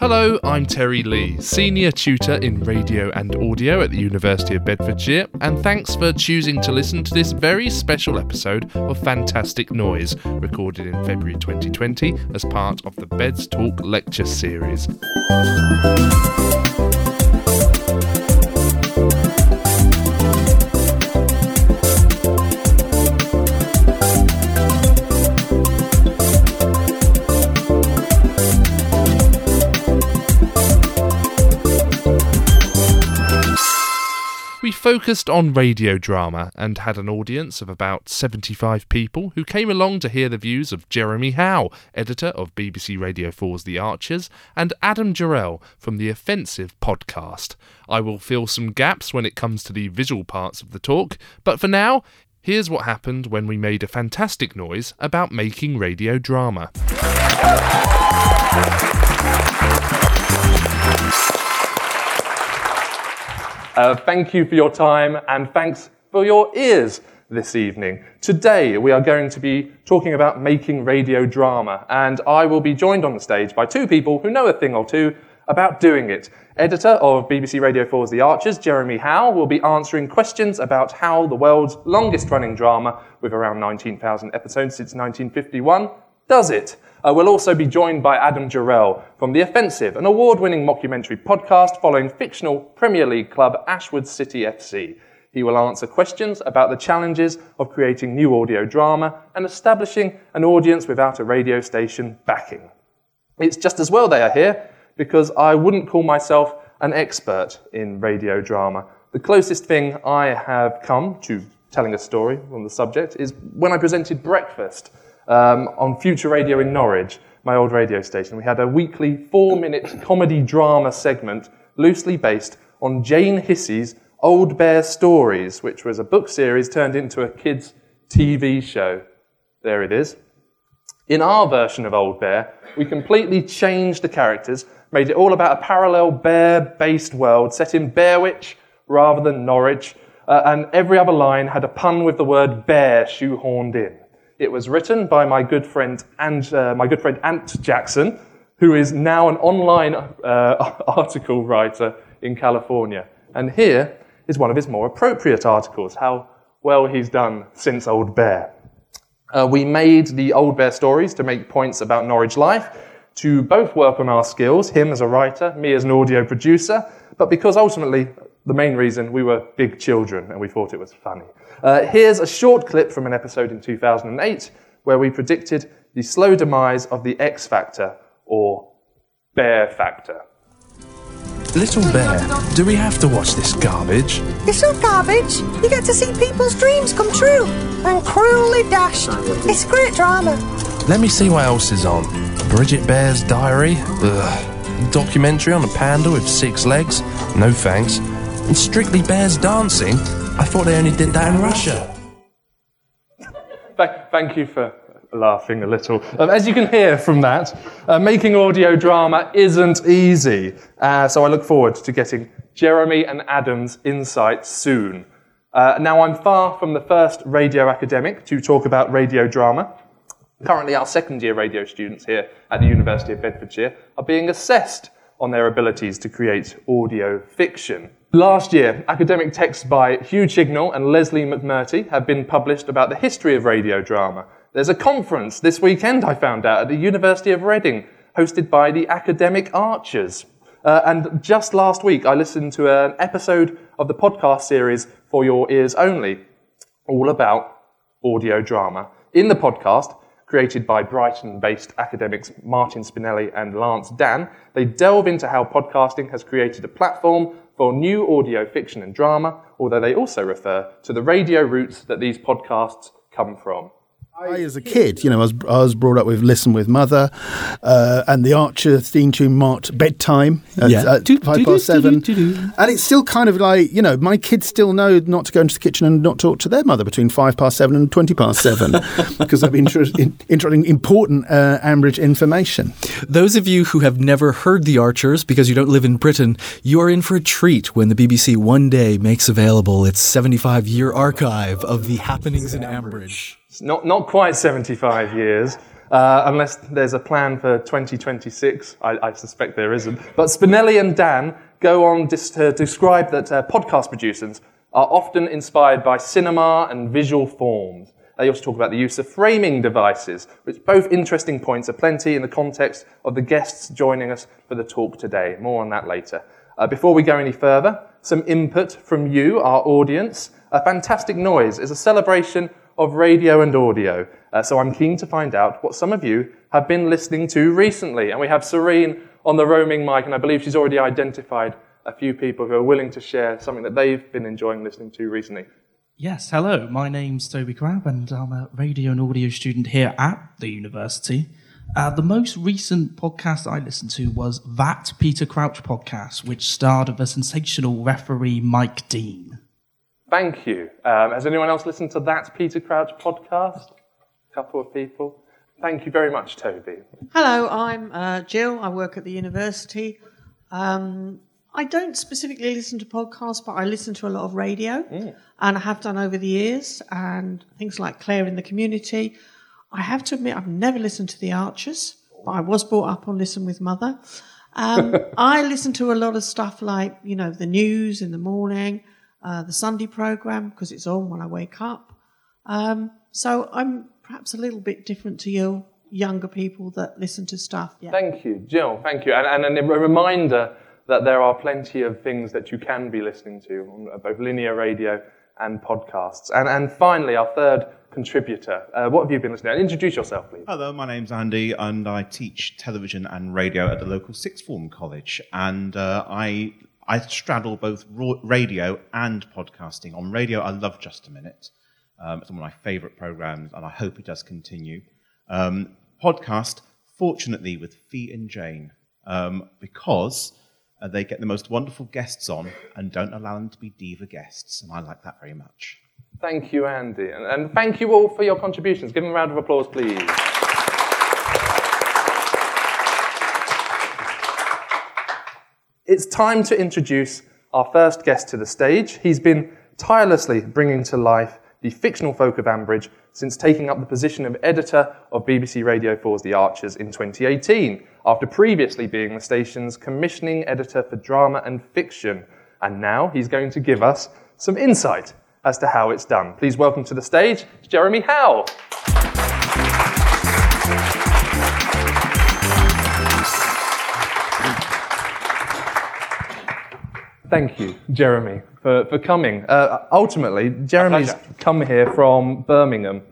Hello, I'm Terry Lee, Senior Tutor in Radio and Audio at the University of Bedfordshire, and thanks for choosing to listen to this very special episode of Fantastic Noise, recorded in February 2020 as part of the Beds Talk lecture series. Focused on radio drama and had an audience of about 75 people who came along to hear the views of Jeremy Howe, editor of BBC Radio 4's The Archers, and Adam Jarrell from the Offensive podcast. I will fill some gaps when it comes to the visual parts of the talk, but for now, here's what happened when we made a fantastic noise about making radio drama. Uh, thank you for your time and thanks for your ears this evening. Today we are going to be talking about making radio drama, and I will be joined on the stage by two people who know a thing or two about doing it. Editor of BBC Radio 4's The Archers, Jeremy Howe, will be answering questions about how the world's longest running drama, with around 19,000 episodes since 1951, does it. Uh, we'll also be joined by Adam Jarrell from The Offensive, an award winning mockumentary podcast following fictional Premier League club Ashwood City FC. He will answer questions about the challenges of creating new audio drama and establishing an audience without a radio station backing. It's just as well they are here because I wouldn't call myself an expert in radio drama. The closest thing I have come to telling a story on the subject is when I presented Breakfast um, on Future Radio in Norwich, my old radio station. We had a weekly four minute comedy drama segment loosely based on Jane Hissey's Old Bear Stories, which was a book series turned into a kids' TV show. There it is. In our version of Old Bear, we completely changed the characters, made it all about a parallel bear based world set in Bearwich rather than Norwich, uh, and every other line had a pun with the word bear shoehorned in. It was written by my good friend and uh, my good friend Ant Jackson, who is now an online uh, article writer in California. And here is one of his more appropriate articles, how well he's done since Old Bear. Uh, we made the Old Bear stories to make points about Norwich life, to both work on our skills, him as a writer, me as an audio producer, but because ultimately the main reason we were big children and we thought it was funny. Uh, here's a short clip from an episode in 2008 where we predicted the slow demise of the X Factor or Bear Factor. Little Bear, do we have to watch this garbage? It's not garbage. You get to see people's dreams come true and cruelly dashed. It's great drama. Let me see what else is on. Bridget Bear's Diary? Ugh. Documentary on a panda with six legs? No thanks. And Strictly Bears Dancing? I thought they only did that in Russia. Thank you for laughing a little. Um, as you can hear from that, uh, making audio drama isn't easy. Uh, so I look forward to getting Jeremy and Adam's insights soon. Uh, now, I'm far from the first radio academic to talk about radio drama. Currently, our second year radio students here at the University of Bedfordshire are being assessed on their abilities to create audio fiction. Last year, academic texts by Hugh Chignell and Leslie McMurtry have been published about the history of radio drama. There's a conference this weekend, I found out, at the University of Reading, hosted by the Academic Archers. Uh, and just last week, I listened to an episode of the podcast series For Your Ears Only, all about audio drama. In the podcast, created by Brighton based academics Martin Spinelli and Lance Dann, they delve into how podcasting has created a platform for new audio fiction and drama, although they also refer to the radio roots that these podcasts come from. I, as a kid, you know, I was, I was brought up with Listen with Mother uh, and the Archer theme tune marked bedtime at, Yeah. at five past seven. And it's still kind of like, you know, my kids still know not to go into the kitchen and not talk to their mother between five past seven and 20 past seven because I've been introducing important uh, Ambridge information. Those of you who have never heard The Archers because you don't live in Britain, you are in for a treat when the BBC one day makes available its 75 year archive of the happenings in Ambridge. It's not, not quite 75 years. uh, unless there's a plan for 2026. I, I suspect there isn't. But Spinelli and Dann go on dis- to describe that uh, podcast producers are often inspired by cinema and visual forms. They also talk about the use of framing devices, which both interesting points are plenty in the context of the guests joining us for the talk today. More on that later. Uh, before we go any further, some input from you, our audience. A fantastic noise is a celebration of radio and audio. Uh, so I'm keen to find out what some of you have been listening to recently. And we have Serene on the roaming mic, and I believe she's already identified a few people who are willing to share something that they've been enjoying listening to recently. Yes, hello. My name's Toby Crabb, and I'm a radio and audio student here at the university. Uh, the most recent podcast I listened to was That Peter Crouch podcast, which starred of a sensational referee, Mike Dean. Thank you. Um, has anyone else listened to that Peter Crouch podcast? A couple of people. Thank you very much, Toby. Hello, I'm uh, Jill. I work at the university. Um, I don't specifically listen to podcasts, but I listen to a lot of radio, Mm. and I have done over the years, and things like Claire in the Community. I have to admit, I've never listened to The Archers, but I was brought up on Listen with Mother. Um, I listen to a lot of stuff like, you know, the news in the morning, uh, the Sunday program, because it's on when I wake up. Um, so I'm perhaps a little bit different to you younger people that listen to stuff. Yeah. Thank you, Jill. Thank you. And, and a reminder that there are plenty of things that you can be listening to on uh, both linear radio and podcasts. And, and finally, our third contributor. Uh, what have you been listening to? Introduce yourself, please. Hello, my name's Andy, and I teach television and radio at the local sixth form college. And uh, I I straddle both radio and podcasting. On radio, I love Just a Minute. Um, it's one of my favourite programs, and I hope it does continue. Um, podcast, fortunately, with Fi and Jane, um, because uh, they get the most wonderful guests on and don't allow them to be diva guests, and I like that very much. Thank you, Andy. And, and thank you all for your contributions. Give them a round of applause, please. It's time to introduce our first guest to the stage. He's been tirelessly bringing to life the fictional folk of Ambridge since taking up the position of editor of BBC Radio 4's The Archers in 2018, after previously being the station's commissioning editor for drama and fiction. And now he's going to give us some insight as to how it's done. Please welcome to the stage Jeremy Howe. Thank you, Jeremy, for, for coming. Uh, ultimately, Jeremy's come here from Birmingham.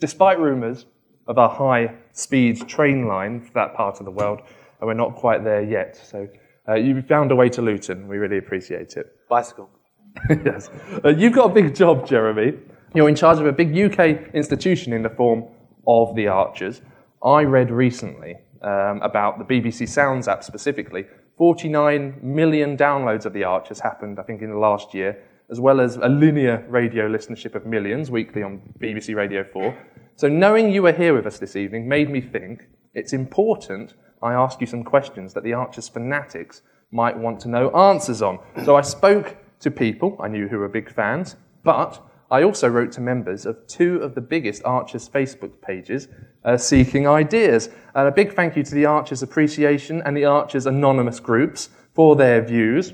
Despite rumours of a high speed train line for that part of the world, and we're not quite there yet. So uh, you found a way to Luton. We really appreciate it. Bicycle. yes. Uh, you've got a big job, Jeremy. You're in charge of a big UK institution in the form of the Archers. I read recently um, about the BBC Sounds app specifically. 49 million downloads of the Archers happened, I think, in the last year, as well as a linear radio listenership of millions weekly on BBC Radio 4. So knowing you were here with us this evening made me think it's important I ask you some questions that the Archers fanatics might want to know answers on. So I spoke to people I knew who were big fans, but I also wrote to members of two of the biggest Archers Facebook pages uh, seeking ideas. And a big thank you to the Archers Appreciation and the Archers Anonymous groups for their views.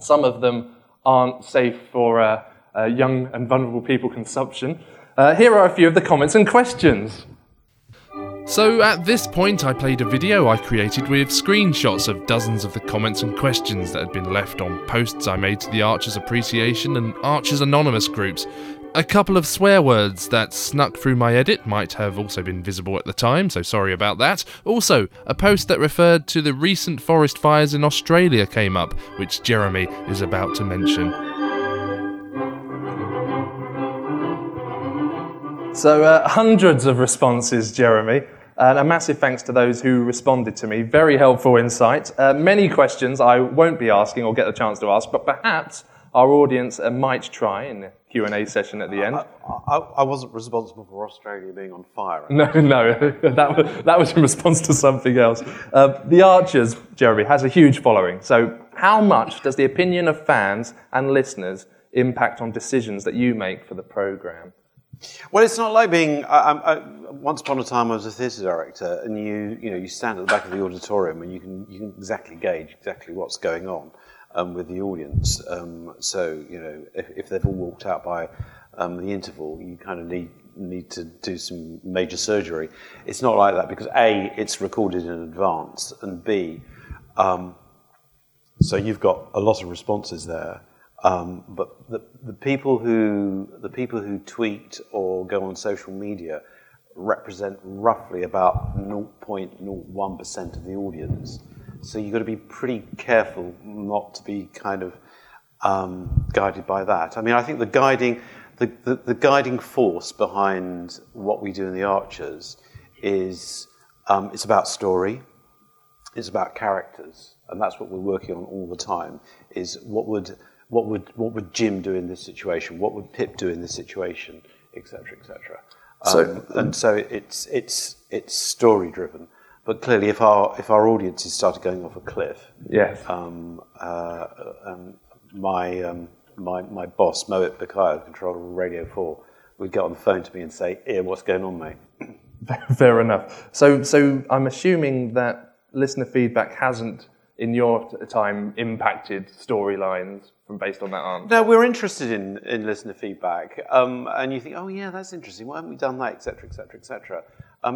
Some of them aren't safe for uh, uh, young and vulnerable people consumption. Uh, here are a few of the comments and questions. So at this point, I played a video I created with screenshots of dozens of the comments and questions that had been left on posts I made to the Archers Appreciation and Archers Anonymous groups. A couple of swear words that snuck through my edit might have also been visible at the time, so sorry about that. Also, a post that referred to the recent forest fires in Australia came up, which Jeremy is about to mention. So, uh, hundreds of responses, Jeremy. And a massive thanks to those who responded to me. Very helpful insight. Uh, many questions I won't be asking or get the chance to ask, but perhaps our audience uh, might try in the Q&A session at the end. I, I wasn't responsible for Australia being on fire. No, no, that was, that was in response to something else. Uh, the Archers, Jeremy, has a huge following. So, how much does the opinion of fans and listeners impact on decisions that you make for the programme? Well, it's not like being. I, I, once upon a time, I was a theatre director, and you, you know, you stand at the back of the auditorium, and you can, you can exactly gauge exactly what's going on um, with the audience. Um, so, you know, if, if they've all walked out by um, the interval, you kind of need need to do some major surgery. It's not like that because a, it's recorded in advance, and b, um, so you've got a lot of responses there. Um, but the, the people who the people who tweet or go on social media represent roughly about 0.01% of the audience. So you've got to be pretty careful not to be kind of um, guided by that. I mean, I think the guiding the, the, the, guiding force behind what we do in the Archers is um, it's about story, it's about characters, and that's what we're working on all the time. Is what would what would what would Jim do in this situation? What would Pip do in this situation, etc., etc. Um, and so it's it's it's story driven. But clearly, if our if our audiences started going off a cliff, yes, um, uh, um, my um, my my boss Mohit Bakaya, controller of Radio Four, would get on the phone to me and say, "Ian, what's going on, mate?" Fair enough. So so I'm assuming that listener feedback hasn't, in your time, impacted storylines from based on that answer? No, we're interested in, in listener feedback. Um, and you think, oh, yeah, that's interesting. Why haven't we done that, etc., etc., etc.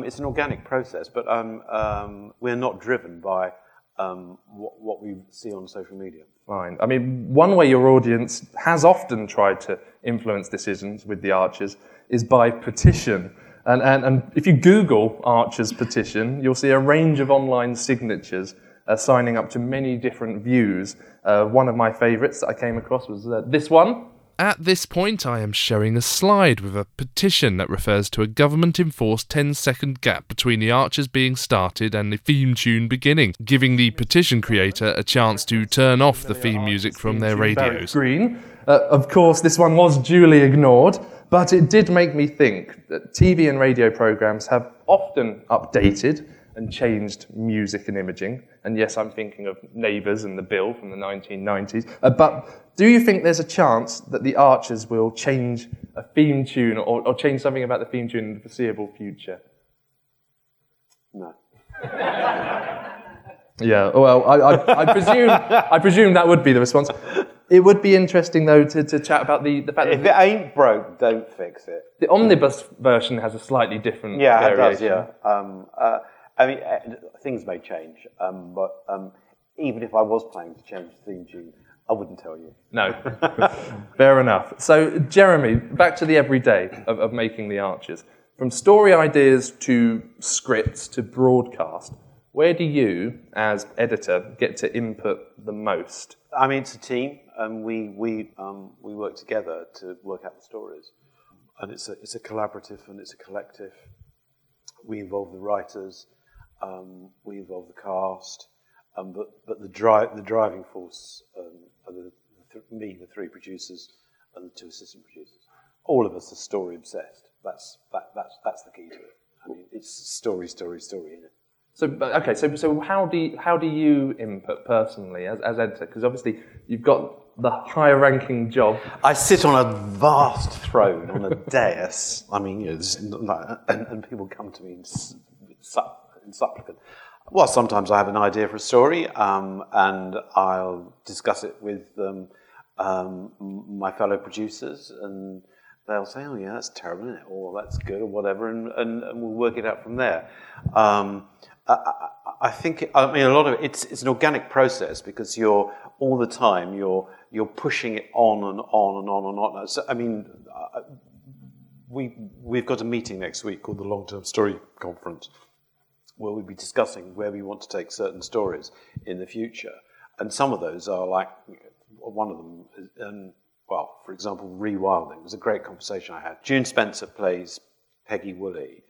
It's an organic process, but um, um, we're not driven by um, what, what we see on social media. Fine. I mean, one way your audience has often tried to influence decisions with the Archers is by petition. And, and, and if you Google Archers petition, you'll see a range of online signatures uh, signing up to many different views. Uh, one of my favourites that I came across was uh, this one. At this point, I am showing a slide with a petition that refers to a government enforced 10 second gap between the archers being started and the theme tune beginning, giving the petition creator a chance to turn off the theme music from their radios. Green. Uh, of course, this one was duly ignored, but it did make me think that TV and radio programmes have often updated and changed music and imaging. And yes, I'm thinking of Neighbours and The Bill from the 1990s. Uh, but do you think there's a chance that the Archers will change a theme tune or, or change something about the theme tune in the foreseeable future? No. yeah, well, I, I, I, presume, I presume that would be the response. It would be interesting, though, to, to chat about the, the fact if that. If it ain't broke, don't fix it. The omnibus version has a slightly different yeah, variation. it does, yeah. Um, uh, I mean, uh, things may change, um, but um, even if I was planning to change the theme tune, I wouldn't tell you. No, fair enough. So, Jeremy, back to the everyday of, of making the Archers. From story ideas to scripts to broadcast, where do you, as editor, get to input the most? I mean, it's a team, and we we um, we work together to work out the stories, and it's a it's a collaborative and it's a collective. We involve the writers, um, we involve the cast, um, but but the drive the driving force um, are the, the th- me, the three producers, and the two assistant producers. All of us are story obsessed. That's that, that's that's the key to it. I mean, it's story, story, story in it. So okay, so so how do you, how do you input personally as as editor? Because obviously you've got the higher ranking job. I sit on a vast throne on a dais. I mean, you know, and, and, people come to me and and supplicant. Well, sometimes I have an idea for a story, um, and I'll discuss it with um, um, my fellow producers, and they'll say, "Oh, yeah, that's terrible, isn't it?" or "That's good," or whatever, and, and, and we'll work it out from there. Um, I, I, I, think, I mean, a lot of it, it's, it's an organic process because you're all the time you're you're pushing it on and on and on and on. So, I mean, uh, we we've got a meeting next week called the Long Term Story Conference where we'll be discussing where we want to take certain stories in the future. And some of those are like, one of them, um, well, for example, Rewilding. It was a great conversation I had. June Spencer plays Peggy Woolley,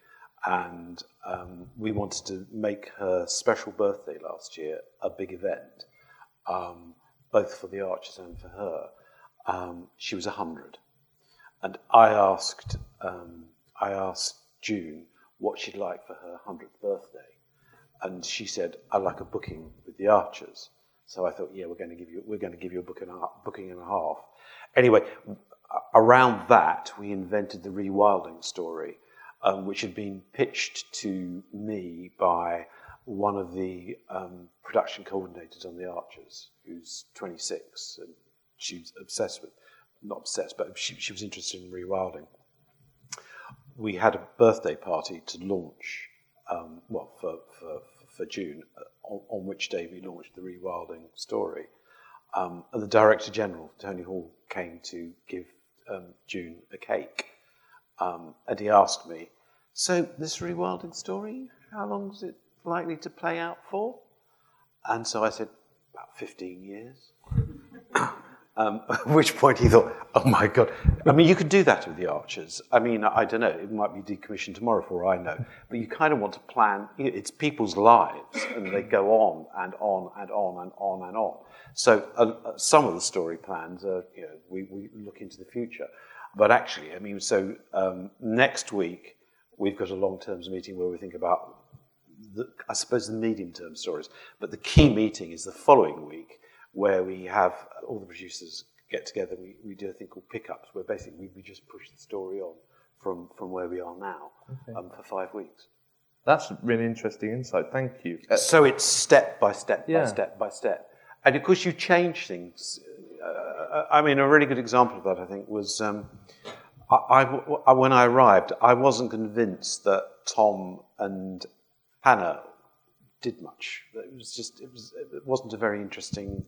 and um, we wanted to make her special birthday last year a big event, um, both for the Archers and for her. Um, she was 100. And I asked, um, I asked June, what she'd like for her 100th birthday. And she said, I'd like a booking with the Archers. So I thought, yeah, we're going to give you, we're going to give you a book and a, booking and a half. Anyway, around that, we invented the rewilding story, um, which had been pitched to me by one of the um, production coordinators on The Archers, who's 26, and she was obsessed with, not obsessed, but she, she was interested in rewilding. We had a birthday party to launch, um, well, for, for, for June, uh, on, on, which day we launched the rewilding story. Um, and the Director General, Tony Hall, came to give um, June a cake. Um, and he asked me, So, this rewilding story, how long is it likely to play out for? And so I said, About 15 years. Um, at which point he thought, oh my God. I mean, you could do that with the archers. I mean, I don't know, it might be decommissioned tomorrow for all I know. But you kind of want to plan, it's people's lives, and they go on and on and on and on and on. So uh, uh, some of the story plans are, you know, we, we look into the future. But actually, I mean, so um, next week, we've got a long terms meeting where we think about, the, I suppose, the medium term stories. But the key meeting is the following week, where we have all the producers get together. We, we do a thing called pickups, where basically we, we just push the story on from, from where we are now okay. um, for five weeks. That's really interesting insight. Thank you. So it's step by step yeah. by step by step. And of course, you change things. Uh, I mean, a really good example of that, I think, was um, I, I, when I arrived, I wasn't convinced that Tom and Hannah did much. It was just, it, was, it wasn't a very interesting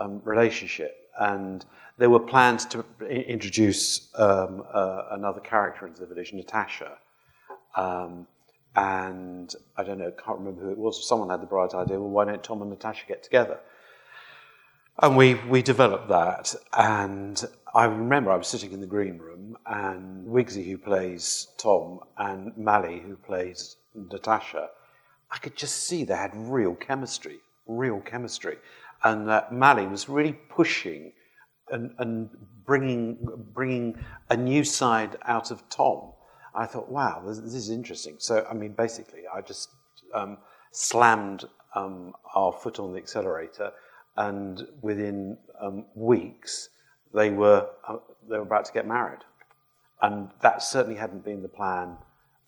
um, relationship. And there were plans to introduce um, uh, another character into the village, Natasha. Um, and I don't know, can't remember who it was. Someone had the bright idea, well, why don't Tom and Natasha get together? And we, we developed that. And I remember I was sitting in the green room, and Wigsy, who plays Tom, and Mali, who plays Natasha, I could just see they had real chemistry, real chemistry. And that Mali was really pushing and, and bringing, bringing a new side out of Tom. I thought, wow, this, this is interesting. So, I mean, basically, I just um, slammed um, our foot on the accelerator and within um, weeks they were uh, they were about to get married, and that certainly hadn't been the plan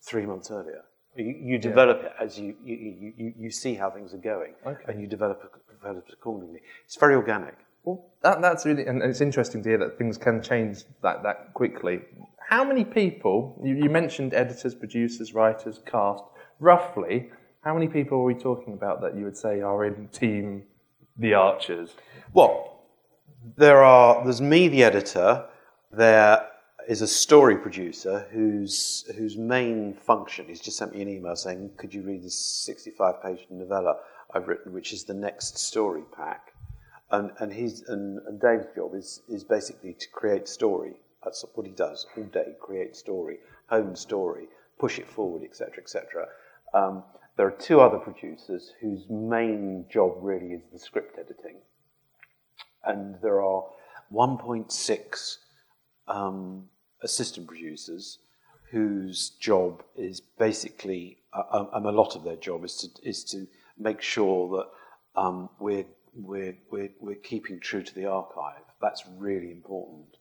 three months earlier. You, you develop yeah. it as you, you, you, you see how things are going, okay. and you develop, develop it accordingly. It's very organic. Well, that, that's really, and it's interesting to hear that things can change that, that quickly. How many people, you, you mentioned editors, producers, writers, cast, roughly, how many people are we talking about that you would say are in team the Archers? Well, there are. There's me, the editor. There is a story producer whose whose main function. He's just sent me an email saying, "Could you read this 65-page novella I've written, which is the next story pack?" And and his and, and Dave's job is is basically to create story. That's what he does all day: create story, hone story, push it forward, etc., etc. Um, there are two other producers whose main job really is the script editing. And there are 1.6 um, assistant producers whose job is basically, uh, um, a lot of their job is to, is to make sure that um, we're, we're, we're, we're keeping true to the archive. That's really important.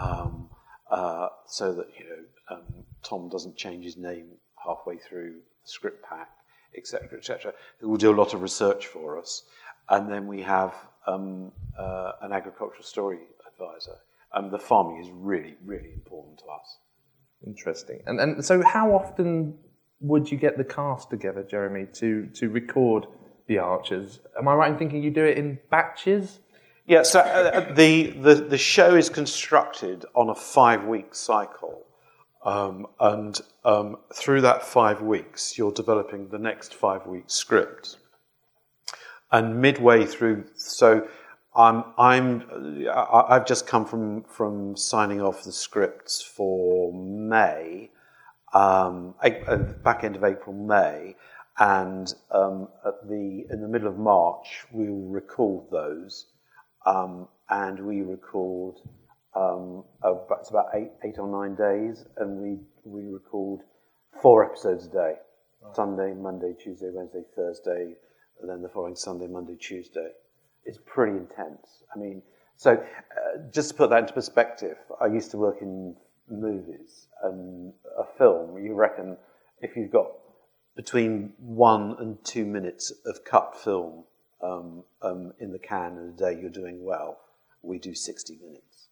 Um, uh, so that you know um, Tom doesn't change his name halfway through the script pack etc., etc., who will do a lot of research for us. And then we have um, uh, an agricultural story advisor. Um, the farming is really, really important to us. Interesting. And, and so, how often would you get the cast together, Jeremy, to, to record the Archers? Am I right in thinking you do it in batches? Yeah, so uh, uh the, the, the show is constructed on a five week cycle. Um, and um, through that five weeks, you're developing the next five week script. And midway through, so I'm, I'm, I've just come from, from signing off the scripts for May, um, uh, back end of April, May, and um, at the, in the middle of March, we will record those, um, and we record um, it's about eight, eight or nine days, and we we record four episodes a day: Sunday, Monday, Tuesday, Wednesday, Thursday, and then the following Sunday, Monday, Tuesday. It's pretty intense. I mean, So, uh, just to put that into perspective, I used to work in movies, and a film, you reckon if you've got between one and two minutes of cut film um, um, in the can in a day, you're doing well. We do 60 minutes.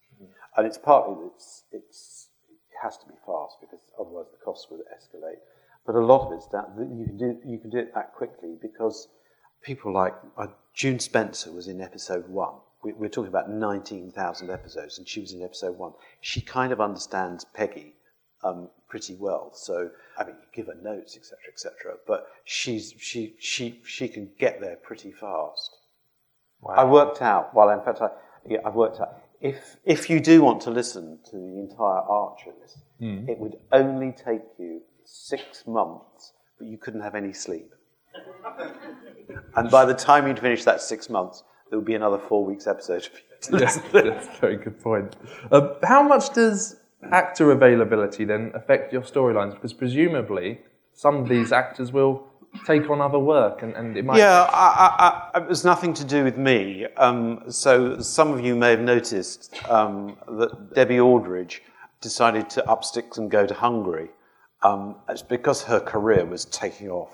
And it's partly it's, it's, it has to be fast because otherwise the costs would escalate. But a lot of it's that you can do, you can do it that quickly because people like uh, June Spencer was in episode one. We, we're talking about 19,000 episodes, and she was in episode one. She kind of understands Peggy um, pretty well. So, I mean, you give her notes, etc., etc. But she's she she she can get there pretty fast. I worked out. Well, in fact, I yeah, I've worked out. If if you do want to listen to the entire Archers, it would only take you six months, but you couldn't have any sleep. and by the time you'd finish that six months, there would be another four weeks episode for you to. That's a very good point. Uh, how much does actor availability then affect your storylines? Because presumably some of these actors will take on other work, and, and it might. Yeah, I, I, I, it was nothing to do with me. Um, so some of you may have noticed um, that Debbie Aldridge decided to up sticks and go to Hungary. Um, it's because her career was taking off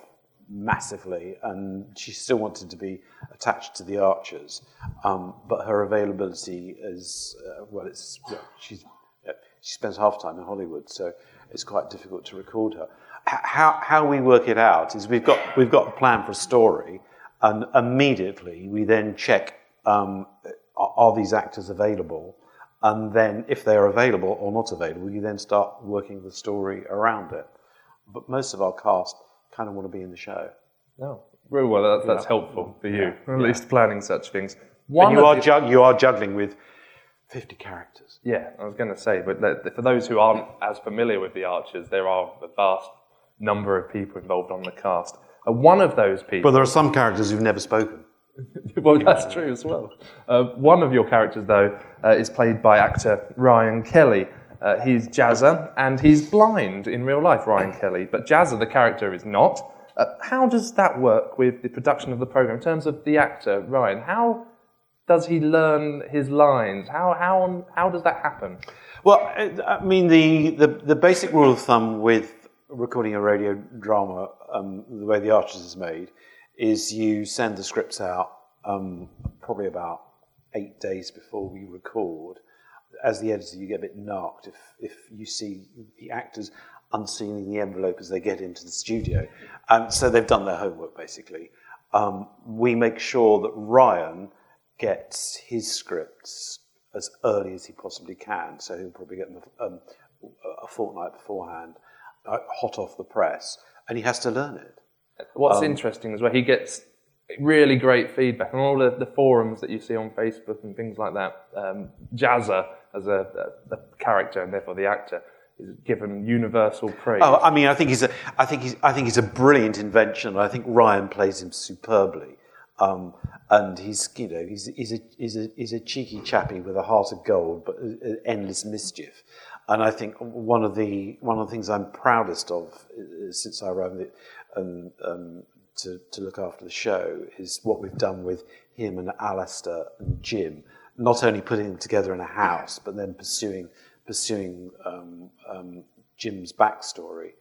massively, and she still wanted to be attached to the Archers. Um, but her availability is uh, well, it's well, she's uh, she spends half time in Hollywood, so it's quite difficult to record her. H- How, how we work it out is we've got, we've got a plan for a story, and immediately we then check um, are, are these actors available? And then, if they're available or not available, you then start working the story around it. But most of our cast kind of want to be in the show. No. Very well, that, that's helpful for you, Yeah. at least planning such things. And One you are, the- jug- you are juggling with 50 characters. Yeah, I was going to say, but for those who aren't as familiar with the Archers, there are a vast number of people involved on the cast. Uh, one of those people. But there are some characters who've never spoken. well, that's true as well. Uh, one of your characters, though, uh, is played by actor Ryan Kelly. Uh, he's Jazzer, and he's blind in real life, Ryan Kelly. But Jazzer, the character, is not. Uh, how does that work with the production of the program in terms of the actor, Ryan? How does he learn his lines? How, how, how does that happen? Well, I I mean, the, the, the basic rule of thumb with recording a radio drama, um, the way The Archers is made, is you send the scripts out um, probably about eight days before we record. As the editor, you get a bit narked if, if you see the actors unsealing the envelope as they get into the studio. Um, so they've done their homework, basically. Um, we make sure that Ryan gets his scripts as early as he possibly can. So he'll probably get them um, a fortnight beforehand, uh, hot off the press, and he has to learn it. What's Um, interesting is where he gets really great feedback on all the, the forums that you see on Facebook and things like that. Um, Jazzer, as a, a, a character and therefore the actor, is given universal praise. Oh, I mean, I think he's a, I think he's, I think he's a brilliant invention. I think Ryan plays him superbly, um, and he's, you know, he's, he's a, he's a, he's a cheeky chappy with a heart of gold, but endless mischief. And I think one of the one of the things I'm proudest of uh, since I arrived um, um, to, to look after the show is what we've done with him and Alistair and Jim. Not only putting them together in a house, but then pursuing pursuing um, um, Jim's backstory.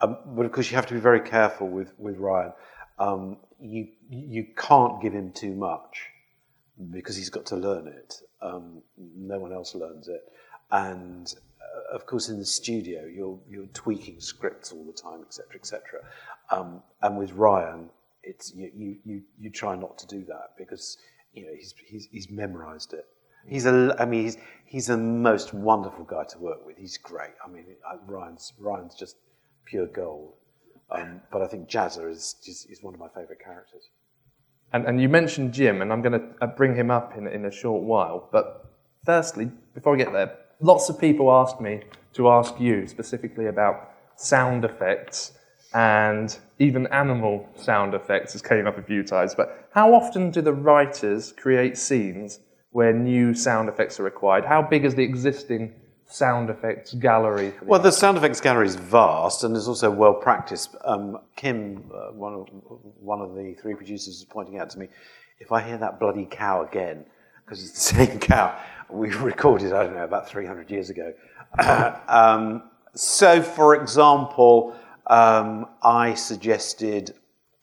Um, but of course, you have to be very careful with with Ryan. Um, you you can't give him too much because he's got to learn it. Um, no one else learns it, and uh, of course, in the studio, you're you're tweaking scripts all the time, etc., etc. Um, and with Ryan, it's you, you you you try not to do that because you know he's he's, he's memorized it. He's a, I mean, he's he's the most wonderful guy to work with. He's great. I mean, uh, Ryan's Ryan's just pure gold. Um, but I think Jazzer is just is one of my favourite characters. And, and you mentioned Jim, and I'm going to bring him up in, in a short while. But firstly, before I get there, lots of people asked me to ask you specifically about sound effects and even animal sound effects, as came up a few times. But how often do the writers create scenes where new sound effects are required? How big is the existing sound effects gallery? the Well, the sound effects gallery is vast and is also well practiced. Um, Kim, uh, one, of, one of the three producers, is pointing out to me if I hear that bloody cow again, because it's the same cow. We recorded, I don't know, about 300 years ago. um, so, for example, um, I suggested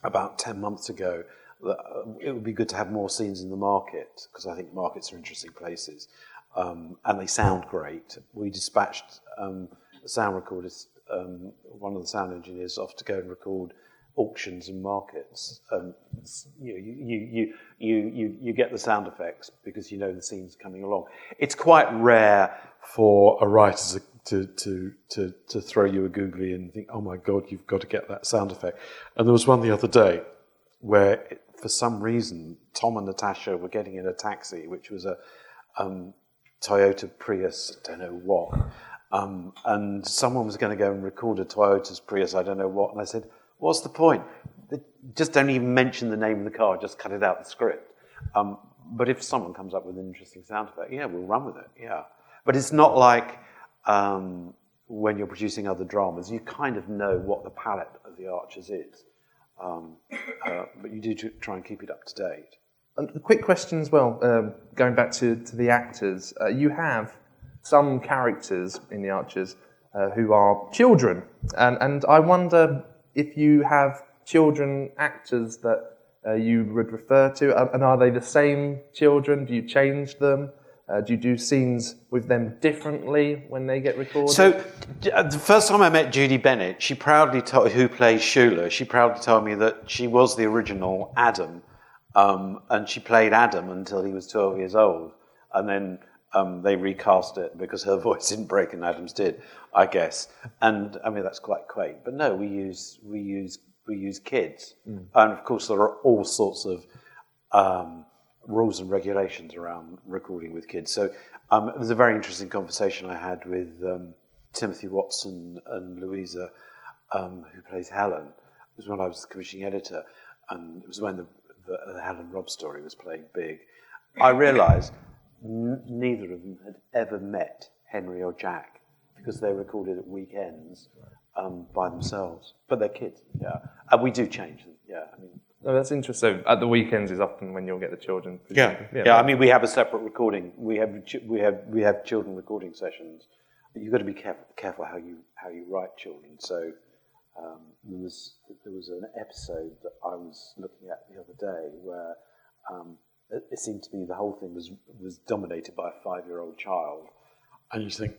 about 10 months ago that uh, it would be good to have more scenes in the market because I think markets are interesting places um, and they sound great. We dispatched um, a sound recordist, um, one of the sound engineers, off to go and record auctions and markets. Um, you, you, you, you, you, you get the sound effects because you know the scene's coming along. It's quite rare for a writer to, to, to, to to throw you a googly and think, oh my God, you've got to get that sound effect. And there was one the other day where, it, for some reason, Tom and Natasha were getting in a taxi, which was a um, Toyota Prius, I don't know what. Um, and someone was going to go and record a Toyota's Prius, I don't know what. And I said, What's the point? Just don't even mention the name of the car, just cut it out the script. Um, but if someone comes up with an interesting sound effect, yeah, we'll run with it, yeah. But it's not like um, when you're producing other dramas, you kind of know what the palette of the Archers is. Um, uh, but you do try and keep it up to date. A quick question as well, um, going back to, to the actors. Uh, you have some characters in the Archers uh, who are children, and, and I wonder if you have children actors that uh, you would refer to, and are they the same children? Do you change them? Uh, do you do scenes with them differently when they get recorded? So, uh, the first time I met Judy Bennett, she proudly told, who plays Shula, she proudly told me that she was the original Adam, um, and she played Adam until he was 12 years old, and then um, they recast it because her voice didn't break and Adam's did, I guess. And I mean that's quite quaint. But no, we use we use we use kids, mm. and of course there are all sorts of um, rules and regulations around recording with kids. So um, it was a very interesting conversation I had with um, Timothy Watson and Louiza, um, who plays Helen. It was when I was the commissioning editor, and it was when the, the, the Helen Rob story was playing big. I realised n- neither of them had ever met Henry or Jack because they recorded at weekends um, by themselves. But they're kids, yeah. And we do change them, yeah. I mean, no, that's interesting. So at the weekends is often when you'll get the children. Yeah. yeah, yeah. I mean, we have a separate recording. We have we have we have children recording sessions. But you've got to be careful, careful how you how you write children. So um, there was there was an episode that I was looking at the other day where um, it, it seemed to me the whole thing was was dominated by a five year old child, and you think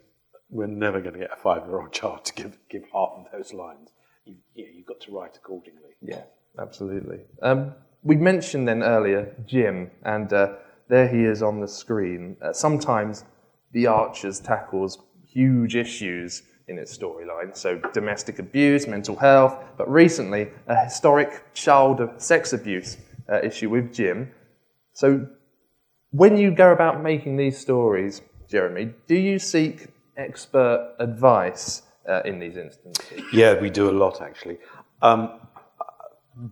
we're never going to get a five year old child to give give half of those lines. You, you know, you've got to write accordingly. Yeah, absolutely. Um, we mentioned then earlier Jim, and uh, there he is on the screen. Uh, sometimes the Archers tackles huge issues in its storyline, so domestic abuse, mental health, but recently a historic child sex abuse uh, issue with Jim. So, when you go about making these stories, Jeremy, do you seek expert advice uh, in these instances? Yeah, we do a lot actually. Um,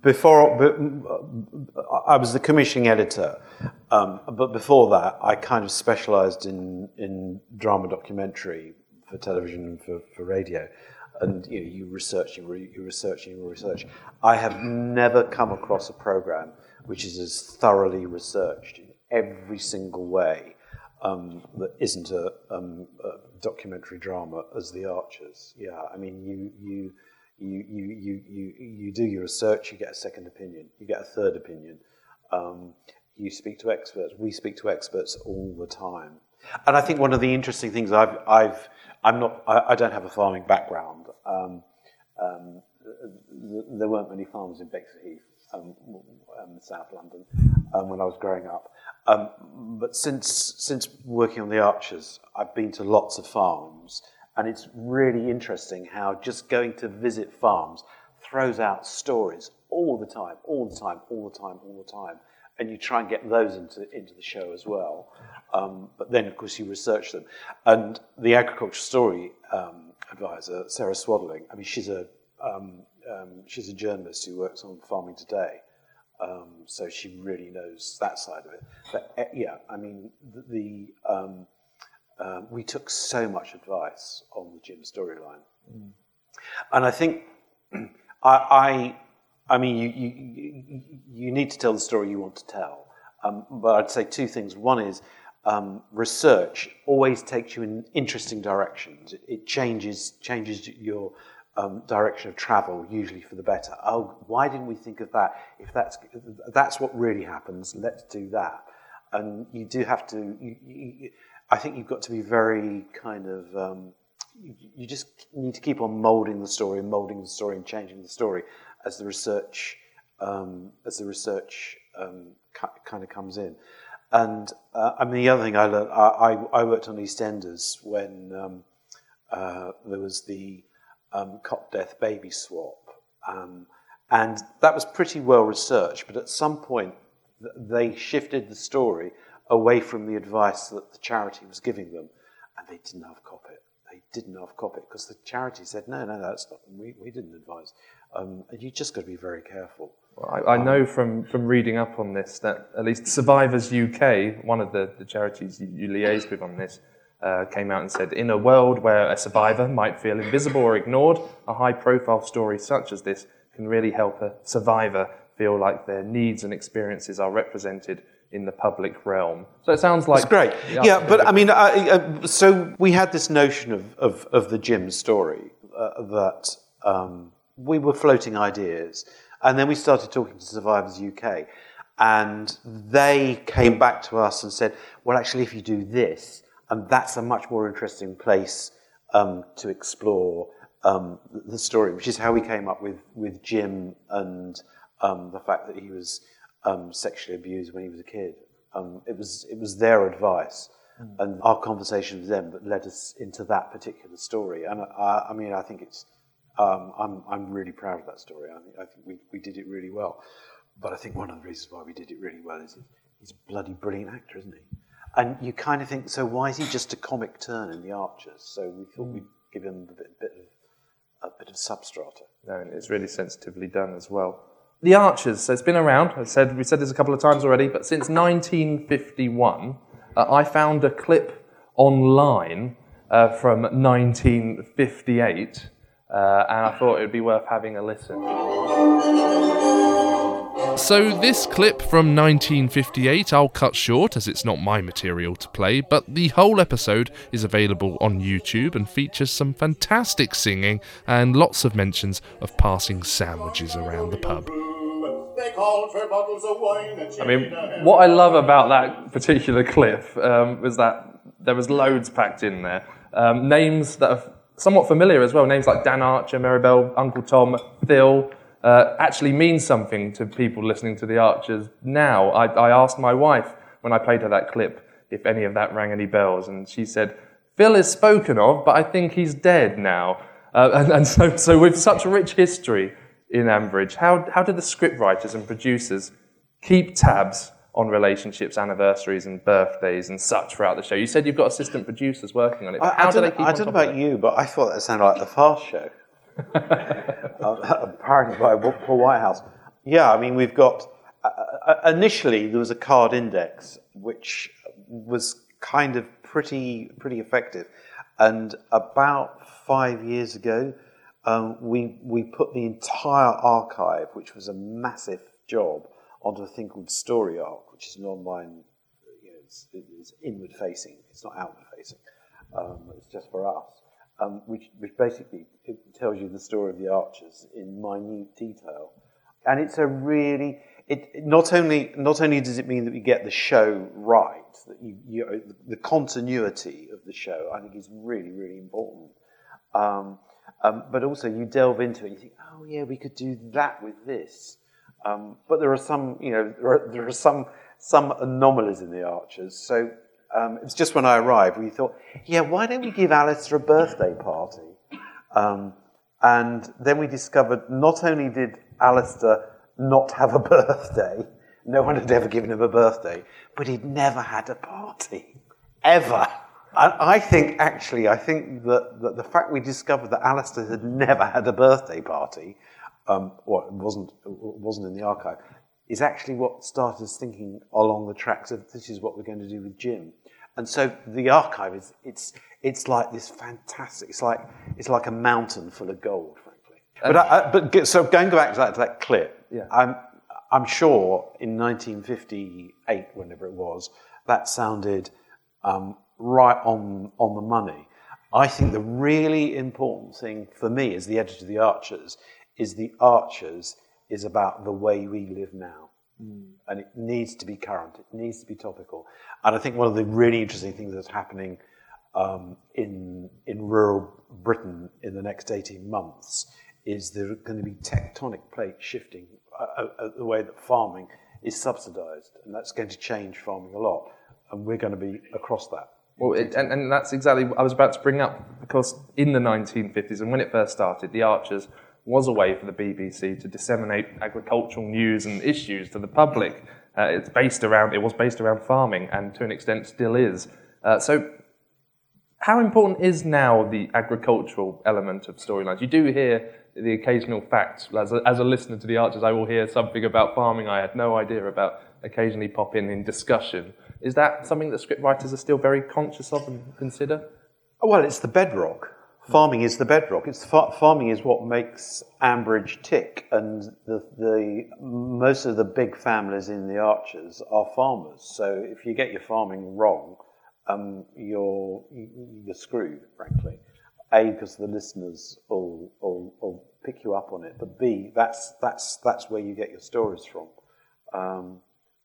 before, I was the commissioning editor, um, but before that, I kind of specialised in in drama documentary for television and for, for radio. And you, know, you research, you, re, you research, you research. I have never come across a program which is as thoroughly researched in every single way um, that isn't a, um, a, documentary drama as The Archers. Yeah, I mean, you, you, you, you, you, you, you do your research, you get a second opinion, you get a third opinion. Um, you speak to experts. We speak to experts all the time. And I think one of the interesting things I've, I've I'm not, I, I don't have a farming background. Um, um, there weren't many farms in Bexley um, um, South London, um, when I was growing up. But since since working on the Archers, I've been to lots of farms, and it's really interesting how just going to visit farms throws out stories all the time, all the time, all the time, all the time, and you try and get those into into the show as well. Um, but then, of course, you research them, and the agriculture story um, advisor Sarah Swadling. I mean, she's a um, um, she's a journalist who works on Farming Today, um, so she really knows that side of it. But uh, yeah, I mean, the, the um, we took so much advice on the Jim storyline, mm. and I think I, I, I mean, you, you, you need to tell the story you want to tell, Um, but I'd say two things. One is um, research always takes you in interesting directions. It, it changes changes your um, direction of travel, usually for the better. Oh, why didn't we think of that? If that's that's what really happens, let's do that. And you do have to. You, you, I think you've got to be very kind of. Um, you, you just need to keep on molding the story, and molding the story, and changing the story as the research um, as the research um, kind of comes in. And uh, I mean, the other thing I learned, I, I, I worked on EastEnders when um, uh, there was the um, cot death baby swap. Um, and that was pretty well researched, but at some point they shifted the story away from the advice that the charity was giving them, and they didn't have cop it. They didn't have cop it because the charity said, no, no, that's not, we, we didn't advise. Um, and you just got to be very careful. Well, I, I, know from, from reading up on this that at least Survivors UK, one of the, the charities you, you liaised with on this, uh, came out and said, in a world where a survivor might feel invisible or ignored, a high profile story such as this can really help a survivor feel like their needs and experiences are represented in the public realm. So it sounds like. It's great. Yeah, but I mean, I, uh, so we had this notion of, of, of the Jim story uh, that um, we were floating ideas, and then we started talking to Survivors UK. And they came back to us and said, well, actually, if you do this, and that's a much more interesting place um, to explore um, the story, which is how we came up with, with Jim and um, the fact that he was um, sexually abused when he was a kid. Um, it, was, it was their advice mm. and our conversation with them that led us into that particular story. And I, I mean, I think it's, um, I'm, I'm really proud of that story. I think, I think we, we did it really well. But I think one of the reasons why we did it really well is he's a bloody brilliant actor, isn't he? And you kind of think, so why is he just a comic turn in the Archers? So we thought mm. we'd give him a bit, bit of a bit of substrata. No, and it's really sensitively done as well. The Archers, so it's been around. I said we said this a couple of times already, but since 1951, uh, I found a clip online uh, from 1958, uh, and I thought it would be worth having a listen. So, this clip from 1958 I'll cut short as it's not my material to play, but the whole episode is available on YouTube and features some fantastic singing and lots of mentions of passing sandwiches around the pub. I mean, what I love about that particular clip um, was that there was loads packed in there. Um, names that are somewhat familiar as well, names like Dan Archer, Maribel, Uncle Tom, Phil, uh, actually means something to people listening to the Archers now. I, I asked my wife when I played her that clip if any of that rang any bells, and she said, Phil is spoken of, but I think he's dead now. Uh, and, and so, so, with such rich history in Ambridge, how, how did the scriptwriters and producers keep tabs on relationships, anniversaries, and birthdays and such throughout the show? You said you've got assistant producers working on it. I, how I do they keep I don't know about you, but I thought that sounded like the Fast Show. apparently by Paul Whitehouse. Yeah, I mean, we've got. Uh, uh, initially, there was a card index, which was kind of pretty pretty effective, and about five years ago, um, we we put the entire archive, which was a massive job, onto a thing called Story Arc, which is an online. You know, it's, it's inward facing. It's not outward facing. Um, it's just for us um, which, which basically tells you the story of the archers in minute detail. And it's a really, it, not, only, not only does it mean that we get the show right, that you, you the continuity of the show, I think is really, really important. Um, um, but also you delve into it and you think, oh yeah, we could do that with this. Um, but there are some, you know, there are, there are some, some anomalies in the archers. So um, it's just when I arrived, we thought, yeah, why don't we give Alistair a birthday party? Um, and then we discovered not only did Alistair not have a birthday, no one had ever given him a birthday, but he'd never had a party. Ever. I think, actually, I think that, that the fact we discovered that Alistair had never had a birthday party, um, well, it wasn't, it wasn't in the archive, is actually what started us thinking along the tracks of this is what we're going to do with Jim. And so the archive is it's it's like this fantastic. It's like it's like a mountain full of gold, frankly. but I, I, but so going back to that, to that clip, yeah. I'm, I'm sure in 1958, whenever it was, that sounded um, right on, on the money. I think the really important thing for me as the editor of The Archers is The Archers is about the way we live now. Mm. And it needs to be current, it needs to be topical. And I think one of the really interesting things that's happening um, in, in rural Britain in the next 18 months is there are going to be tectonic plates shifting uh, uh, uh, the way that farming is subsidised, and that's going to change farming a lot, and we're going to be across that. Well, it, and, and that's exactly what I was about to bring up because in the 1950s and when it first started, the Archers was a way for the BBC to disseminate agricultural news and issues to the public. Uh, it's based around, it was based around farming and to an extent still is. Uh, so how important is now the agricultural element of storylines? You do hear the occasional facts. As a, as a listener to the Archers, I will hear something about farming I had no idea about occasionally pop in in discussion. Is that something that scriptwriters are still very conscious of and consider? Well, it's the bedrock. Farming is the bedrock. It's fa- farming is what makes Ambridge tick, and the, the most of the big families in the Archers are farmers. So if you get your farming wrong, um, you're you're screwed, frankly. A, because the listeners will, will, will, pick you up on it, but B, that's, that's, that's where you get your stories from. Um,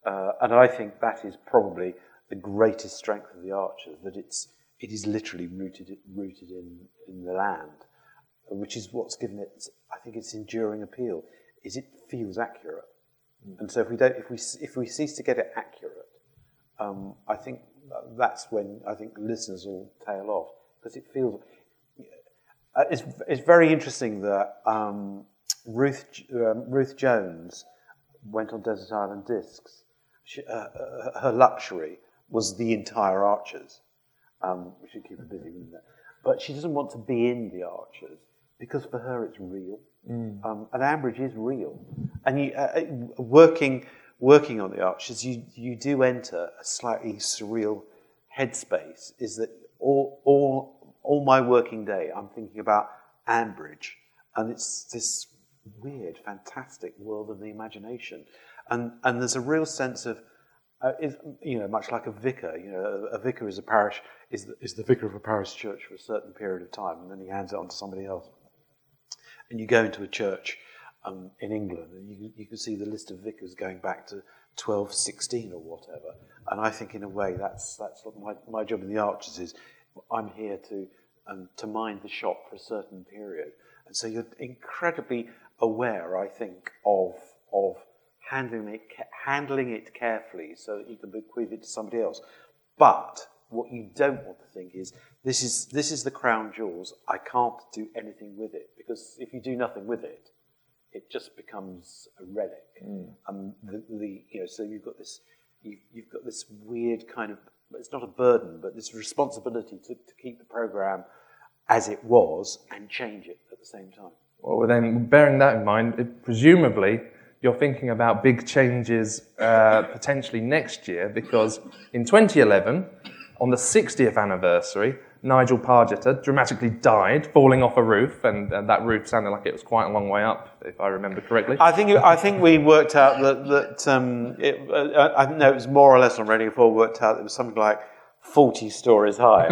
uh, and I think that is probably the greatest strength of the Archers, that it's, it is literally rooted, rooted in, in the land, which is what's given it, I think, its enduring appeal, is it feels accurate. Mm. And so if we, don't, if, we, if we cease to get it accurate, um, I think that's when I think listeners will tail off, because it feels uh, it's, it's very interesting that um, Ruth, um, Ruth Jones went on Desert Island Discs. She, uh, uh, her luxury was the entire Archers. Um, we should keep her busy with that. But she doesn't want to be in the Archers because for her it's real. Mm. Um, and Ambridge is real. And you, uh, uh, working, working on the Archers, you, you do enter a slightly surreal headspace, is that all, all all my working day, I'm thinking about Ambridge, and it's this weird, fantastic world of the imagination. And, and there's a real sense of, uh, is, you know, much like a vicar, you know, a, a vicar is a parish, is the, is the vicar of a parish church for a certain period of time, and then he hands it on to somebody else. And you go into a church um, in England, and you, you can see the list of vicars going back to 1216 or whatever. And I think, in a way, that's, that's what my, my job in the Archers is I'm here to, um, to mind the shop for a certain period. And so you're incredibly aware, I think, of, of handling, it, handling it carefully so that you can bequeath it to somebody else. But what you don't want to think is this is this is the crown jewels. I can't do anything with it because if you do nothing with it, it just becomes a relic. Mm. And the, the, you know so you've got this you've, you've got this weird kind of it's not a burden, but this responsibility to, to keep the program as it was and change it at the same time. Well, then, bearing that in mind, it, presumably you're thinking about big changes uh, potentially next year because in 2011, on the 60th anniversary, Nigel Pargeter dramatically died falling off a roof, and, and, that roof sounded like it was quite a long way up, if I remember correctly. I think I think we worked out that that um, it, uh, I know it was more or less on Radio Four. Worked out it was something like forty stories high.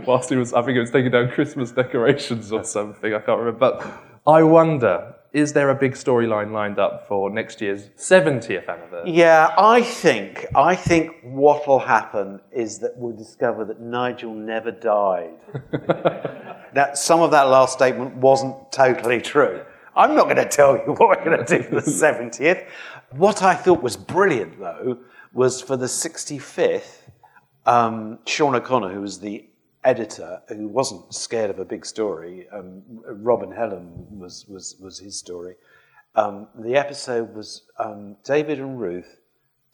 Whilst he was, I think it was taking down Christmas decorations or something. I can't remember, but I wonder is there a big storyline lined up for next year's 70th anniversary? Yeah, I think I think what will happen is that we'll discover that Nigel never died. now, some of that last statement wasn't totally true. I'm not going to tell you what we're going to do for the 70th. What I thought was brilliant, though, was for the 65th, um, Sean O'Connor, who was the editor who wasn't scared of a big story. Um, Rob and Helen was, was, was his story. Um, the episode was um, David and Ruth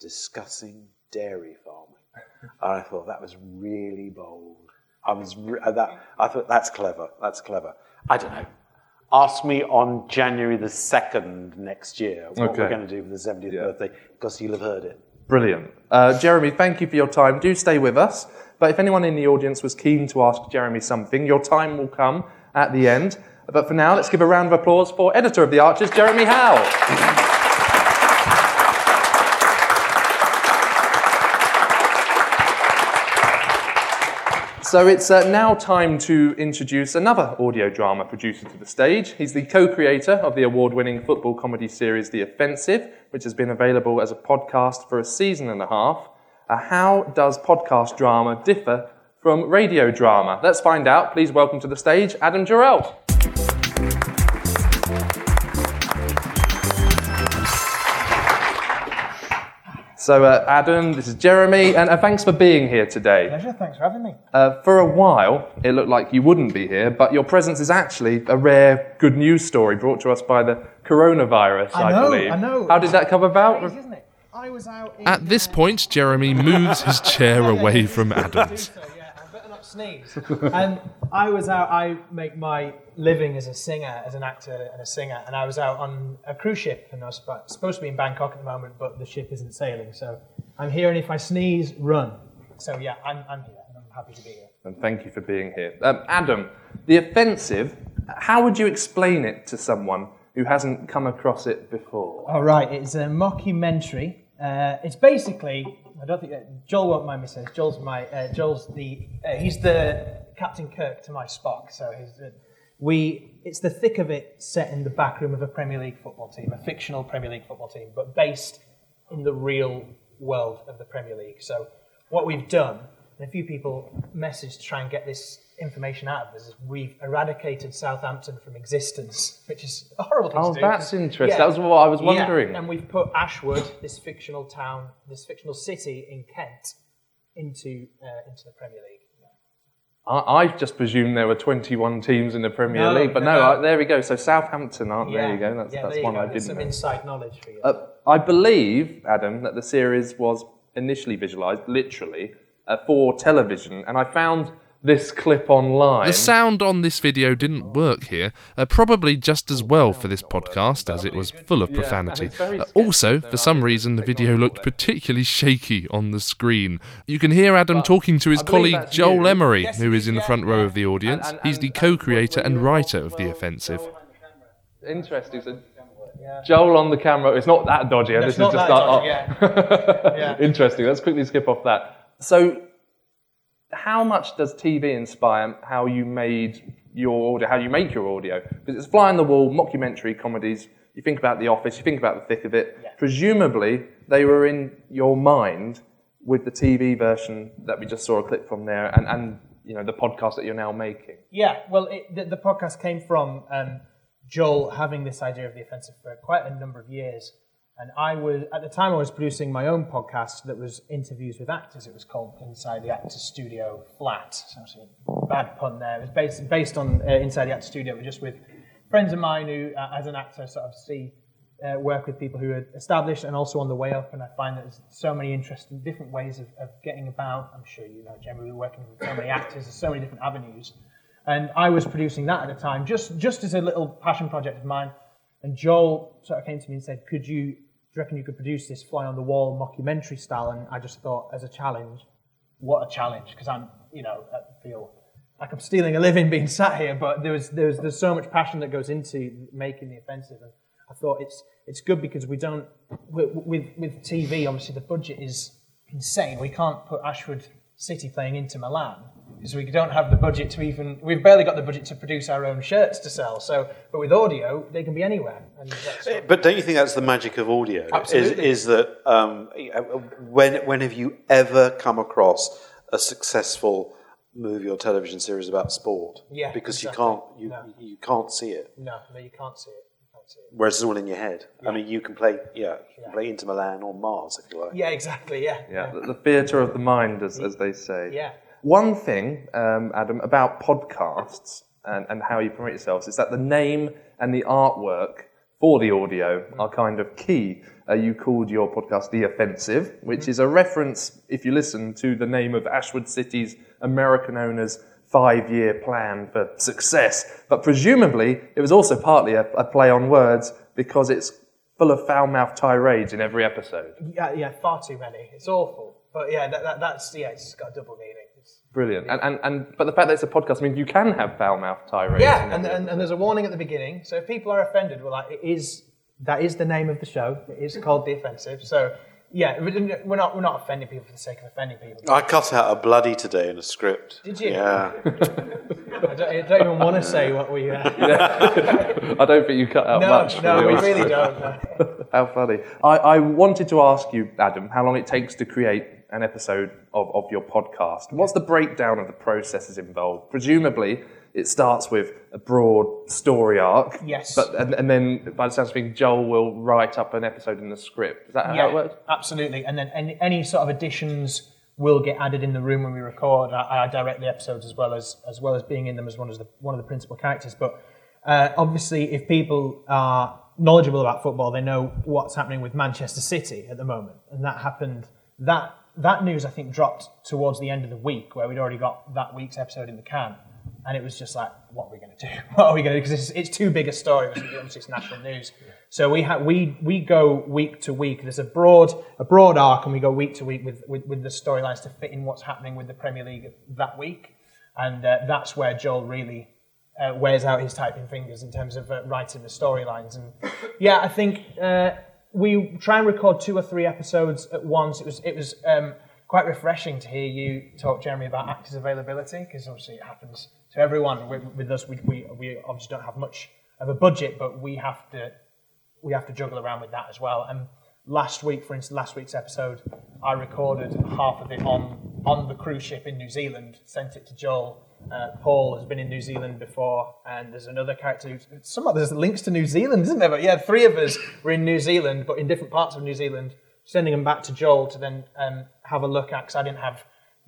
discussing dairy farming. and I thought that was really bold. I was re- uh, that I thought that's clever. That's clever. I don't know. Ask me on January the second next year what okay. we're going to do for the 70th yeah. birthday because you'll have heard it. Brilliant. Uh, Jeremy, thank you for your time. Do stay with us. But if anyone in the audience was keen to ask Jeremy something, your time will come at the end. But for now, let's give a round of applause for editor of The Archers, Jeremy Howe. So it's uh, now time to introduce another audio drama producer to the stage. He's the co creator of the award winning football comedy series The Offensive, which has been available as a podcast for a season and a half. Uh, how does podcast drama differ from radio drama? Let's find out. Please welcome to the stage Adam Jarrell. So, uh, Adam, this is Jeremy, and uh, thanks for being here today. Pleasure, thanks for having me. Uh, for a while, it looked like you wouldn't be here, but your presence is actually a rare good news story brought to us by the coronavirus, I, I know, believe. I know. How did that come about? Crazy, isn't it? I was out in, At this point, Jeremy moves his chair away from Adam's. So, yeah, I better not sneeze. and I was out. I make my living as a singer, as an actor and a singer, and I was out on a cruise ship, and I was supposed to be in Bangkok at the moment, but the ship isn't sailing, so I'm here. And if I sneeze, run. So yeah, I'm, I'm here, and I'm happy to be here. And thank you for being here. Um, Adam, the offensive, how would you explain it to someone who hasn't come across it before? All right, it's a mockumentary. Uh, it's basically, I don't think Joel won't mind me saying. Joel's my, uh, Joel's the, uh, he's the Captain Kirk to my Spock. So uh, we, it's the thick of it set in the back room of a Premier League football team, a fictional Premier League football team, but based in the real world of the Premier League. So what we've done, and a few people messaged to try and get this information out of us, is we've eradicated Southampton from existence, which is a horrible thing Oh, to do. that's interesting. That was what I was wondering. Yeah, and we've put Ashwood, this fictional town, this fictional city in Kent, into uh, into the Premier League. I, I just presumed there were 21 teams in the Premier No, League, but no, no. uh, there we go. So Southampton aren't there? Yeah, You go. That's, yeah, that's there one go. I didn't some know. inside knowledge for you. Uh, I believe, Adam, that the series was initially visualised literally uh, for television, and I found this clip online. The sound on this video didn't work here, uh, probably just as well for this podcast as it was full of profanity. Uh, also, for some reason, the video looked particularly shaky on the screen. You can hear Adam talking to his colleague Joel. Emery, Yes, who it is is, in the front row of the audience. And- and- He's the co-creator and and- writer of The Offensive. Interesting. So Joel on the camera. It's not that dodgy. No, this is just that our- dodgy, Yeah. Interesting. Let's quickly skip off that. So, how much does TV inspire how you made your audio? How you make your audio? Because it's fly on the wall, mockumentary comedies. You think about The Office. You think about the thick of it. Presumably, they were in your mind with the TV version that we just saw a clip from there, and, and you know the podcast that you're now making. Yeah, well, it, the, the podcast came from um, Joel having this idea of the offensive for quite a number of years. And I was, at the time, I was producing my own podcast that was interviews with actors. It was called Inside the Actors Studio Flat. So actually, bad pun there. It was based, based on uh, Inside the Actors Studio, but just with friends of mine who, uh, as an actor, sort of see, uh, work with people who are established and also on the way up. And I find that there's so many interesting, different ways of, of getting about. I'm sure you know, generally working with so many actors, there's so many different avenues. And I was producing that at the time, just just as a little passion project of mine. And Joel sort of came to me and said, "Could you, do you reckon you could produce this fly on the wall mockumentary style?" And I just thought, as a challenge, what a challenge! Because I'm, you know, I feel like I'm stealing a living being sat here, but there was there's there's so much passion that goes into making the offensive, and I thought it's it's good because we don't with with, with TV. Obviously, the budget is insane. We can't put Ashwood City playing into Milan because we don't have the budget to even. We've barely got the budget to produce our own shirts to sell. So, but with audio, they can be anywhere. And that's But don't you think that's the magic of audio? Absolutely. Is, is that um, when when have you ever come across a successful movie or television series about sport? Yeah, because exactly. you can't you, No. you can't see it. no, no, you can't see it. You can't see it. Whereas it's all in your head. I mean, you can play yeah, you can play Inter Milan or Mars if you like. Yeah, exactly. Yeah. Yeah, the, the theatre of the mind, as, as they say. Yeah. One thing, um, Adam, about podcasts and, and how you promote yourselves is that the name and the artwork for the audio are kind of key. Uh, you called your podcast The Offensive, which is a reference, if you listen, to the name of Ashwood City's American owner's five year plan for success. But presumably, it was also partly a, a play on words because it's full of foul mouthed tirades in every episode. Yeah, yeah, far too many. It's awful. But yeah, that, that, that's yeah, it's got a double meaning. It's, Brilliant. And, and, and but the fact that it's a podcast means you can have foul mouthed tirades. yeah, and, every and, and there's a warning at the beginning. So if people are offended, well, like, it is that is the name of the show. It is called The Offensive. So yeah, we- we're not we're not offending people for the sake of offending people. I cut out a bloody today in a script. Did you? Yeah. I don't, I don't even want to say what we. Uh, I don't think you cut out no, much. no, from we yours. really don't. no. How funny. I, I wanted to ask you, Adam, how long it takes to create an episode of, of your podcast. What's the breakdown of the processes involved? Presumably, it starts with a broad story arc. Yes. But and, and then, by the sounds of things, Joel will write up an episode in the script. Is that how yeah, it works? absolutely. And then any, any sort of additions will get added in the room when we record. I, I direct the episodes as well as as well as being in them as one of the one of the principal characters. But uh, obviously, if people are knowledgeable about football, they know what's happening with Manchester City at the moment, and that happened. That that news I think dropped towards the end of the week, where we'd already got that week's episode in the can. And it was just like, what are we going to do? What are we going to do? Because it's, it's too big a story. It's national news. So we ha- we we go week to week. There's a broad a broad arc, and we go week to week with with, with the storylines to fit in what's happening with the Premier League that week. And uh, that's where Joel really uh, wears out his typing fingers in terms of uh, writing the storylines. And yeah, I think uh, we try and record two or three episodes at once. It was it was um, quite refreshing to hear you talk, Jeremy, about actors' availability because obviously it happens to everyone. With, with us, we, we we obviously don't have much of a budget, but we have to we have to juggle around with that as well. And last week, for instance, last week's episode, I recorded half of it on on the cruise ship in New Zealand, sent it to Joel. Uh, Paul has been in New Zealand before, and there's another character. Who's, some of there's links to New Zealand, isn't there? But yeah, three of us were in New Zealand, but in different parts of New Zealand, sending them back to Joel to then um, have a look at because I didn't have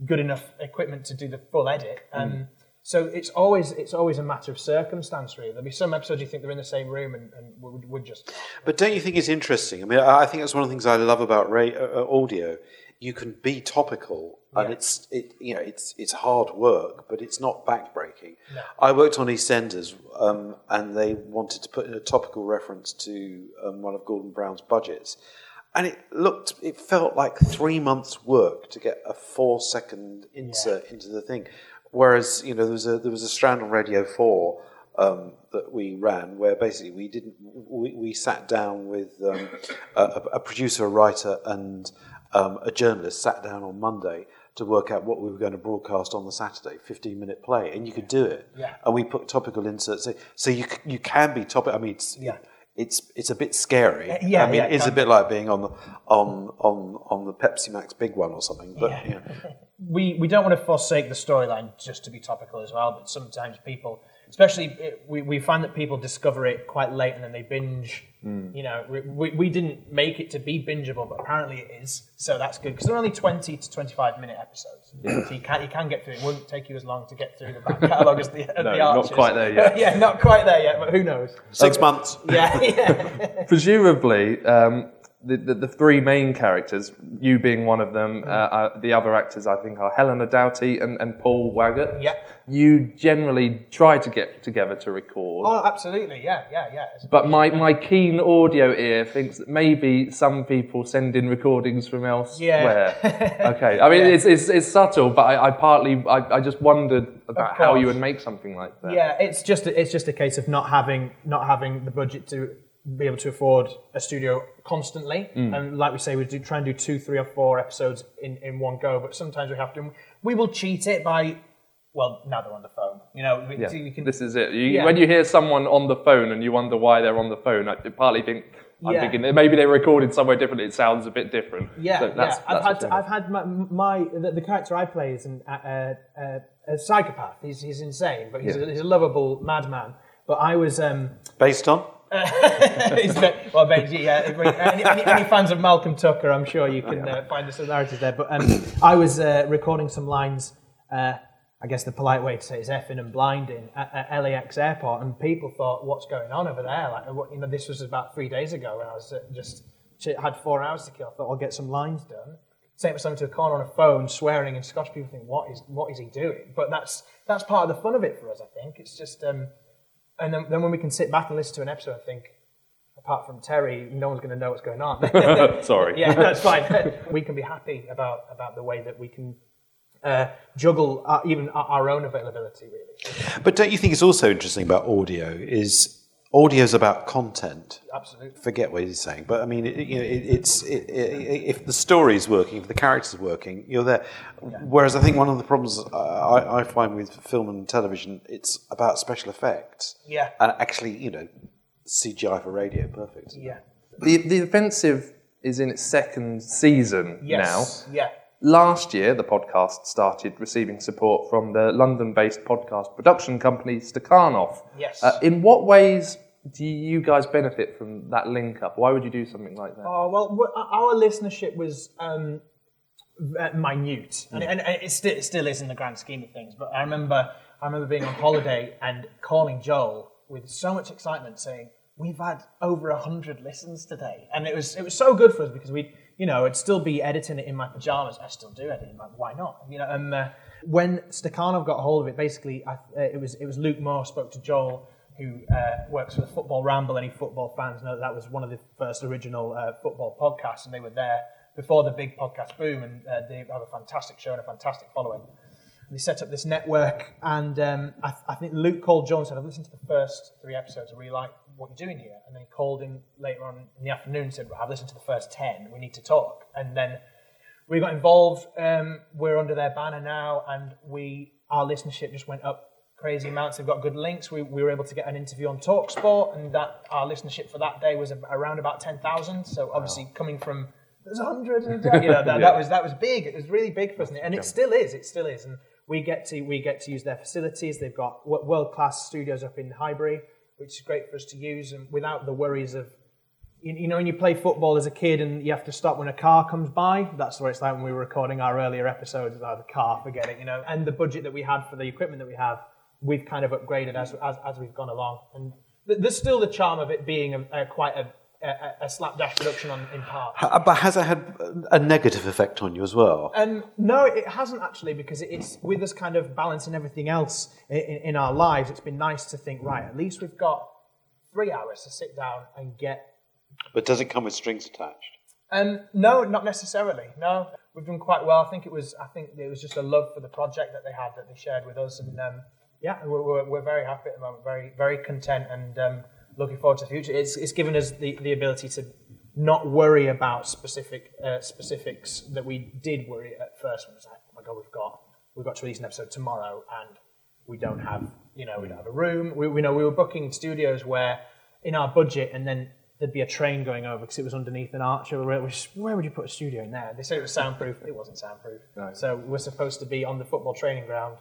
good enough equipment to do the full edit. Um, So it's always it's always a matter of circumstance, really. There'll be some episodes you think they're in the same room and, and would, would just But don't you think it's interesting? I mean, I think that's one of the things I love about ra- uh, uh, audio. You can be topical, and Yeah. it's it, you know it's it's hard work, but it's not backbreaking. I worked on EastEnders, um, and they wanted to put in a topical reference to um, one of Gordon Brown's budgets, and it looked, it felt like three months' work to get a four-second insert into the thing. Whereas you know there was a there was a strand on Radio Four um, that we ran where basically we didn't we, we sat down with um, a, a producer, a writer, and um, a journalist sat down on Monday to work out what we were going to broadcast on the Saturday, 15 minute play, and you could do it. Yeah. And we put topical inserts. in. So you you can be topic. I mean, it's, Yeah. It's it's a bit scary. Uh, yeah, I mean, yeah, it's a bit like being on the on on on the Pepsi Max big one or something. But Yeah. you know. we, we don't want to forsake the storyline just to be topical as well, but sometimes people, especially it, we, we find that people discover it quite late and then they binge. You know, we, we, we didn't make it to be bingeable, but apparently it is, so that's good because they're only 20 to 25 minute episodes. So you can, you can get through it. It wouldn't take you as long to get through the back catalogue as the, No, the not quite there yet. yeah, not quite there yet, but who knows? Six months. Yeah, yeah. Presumably, um, the, the, the three main characters, you being one of them, uh, uh, the other actors I think are Helena Doughty and, and Paul Waggett. Yeah. You generally try to get together to record. Oh, absolutely. Yeah, yeah, yeah. But my, my keen audio ear thinks that maybe some people send in recordings from elsewhere. Yeah. okay. I mean, Yeah. it's, it's, it's subtle, but I, I partly, I, I just wondered about how you would make something like that. Yeah, it's just a, it's just a case of not having not having the budget to be able to afford a studio constantly. And like we say, we do try and do two, three, or four episodes in, in one go. But sometimes we have to. We will cheat it by. Well, now they're on the phone. You know, we, Yeah, we can. this is it. You, Yeah. When you hear someone on the phone and you wonder why they're on the phone, I partly think I'm Yeah. thinking that maybe they recorded somewhere different. It sounds a bit different. Yeah, So that's, yeah. I've that's had I've had my, my the, the character I play is an, uh, uh, a psychopath. He's he's insane, but he's, Yeah. a, he's a lovable madman. But I was um, Based on Is that- well, but, yeah, any, any, any fans of Malcolm Tucker, I'm sure you can uh, find the similarities there. But um, I was uh, recording some lines. Uh, I guess the polite way to say it is effing and blinding at, at LAX airport, and people thought, "What's going on over there?" Like, what, you know, this was about three days ago when I was uh, just had four hours to kill. I thought I'll get some lines done. Say something to a corner on a phone, swearing, and Scottish people think, "What is what is he doing?" But that's that's part of the fun of it for us. I think it's just. Um, and then, then when we can sit back and listen to an episode, I think, apart from Terry, no one's going to know what's going on. Sorry. yeah, that's fine. we can be happy about about the way that we can uh, juggle our, even our, our own availability, really. But don't you think it's also interesting about audio is audio's about content. Absolutely. Forget what he's saying, but I mean, it, you know, it, it's it, it, if the story is working, if the character's working, you're there. Whereas I think one of the problems I, I find with film and television, it's about special effects. Yeah. And actually, you know, CGI for radio, perfect. Yeah. The, the offensive is in its second season Yes. now. Yeah. Last year, the podcast started receiving support from the London based podcast production company Stakhanov. Yes. Uh, in what ways do you guys benefit from that link up? Why would you do something like that? Oh well, our listenership was um, minute, and, and it, still, it still is in the grand scheme of things. But I remember, I remember being on holiday and calling Joel with so much excitement, saying, "We've had over a hundred listens today," and it was it was so good for us because we, you know, I'd still be editing it in my pajamas. I still do editing, like why not? You know, and uh, when Stakhanov got hold of it, basically, I, uh, it was it was Luke Moore spoke to Joel who uh, works for the Football Ramble. Any football fans know that, that was one of the first original uh, football podcasts, and they were there before the big podcast boom. And uh, they have a fantastic show and a fantastic following. And they set up this network, and um, I, I think Luke called Joe and said, "I've listened to the first three episodes. I really like what you're doing here." And then he called him later on in the afternoon and said, well, "I've listened to the first ten. We need to talk." And then we got involved. Um, we're under their banner now, and we our listenership just went up crazy amounts. They've got good links. We, we were able to get an interview on Talksport, and that our listenership for that day was around about ten thousand. So obviously coming from there's a hundred, and, you know, that, Yeah. that was that was big. It was really big for us, and it still is. It still is, and we get to we get to use their facilities. They've got world class studios up in Highbury, which is great for us to use, and without the worries of you, you know, when you play football as a kid and you have to stop when a car comes by, that's what it's like when we were recording our earlier episodes about the car, forget it, you know. And the budget that we had for the equipment that we have, we've kind of upgraded as, as, as we've gone along. And there's still the charm of it being a, a quite a, a, a slapdash production on, in part. Ha- But has it had a negative effect on you as well? Um, no, it hasn't actually, because it's with us kind of balancing everything else in, in our lives. It's been nice to think, right, at least we've got three hours to sit down and get But does it come with strings attached? Um, no, not necessarily. No, we've done quite well. I think it was. I think it was just a love for the project that they had that they shared with us, and um, yeah, we're, we're, we're very happy at the moment. Very, very content, and um, looking forward to the future. It's, it's given us the, the ability to not worry about specific uh, specifics that we did worry at first. When it was like, oh my god, we've got we've got to release an episode tomorrow, and we don't have you know we don't have a room. We, we know we were booking studios where in our budget, and then there'd be a train going over because it was underneath an arch. Where, which, where would you put a studio in there? They said it was soundproof. It wasn't soundproof. So we're supposed to be on the football training ground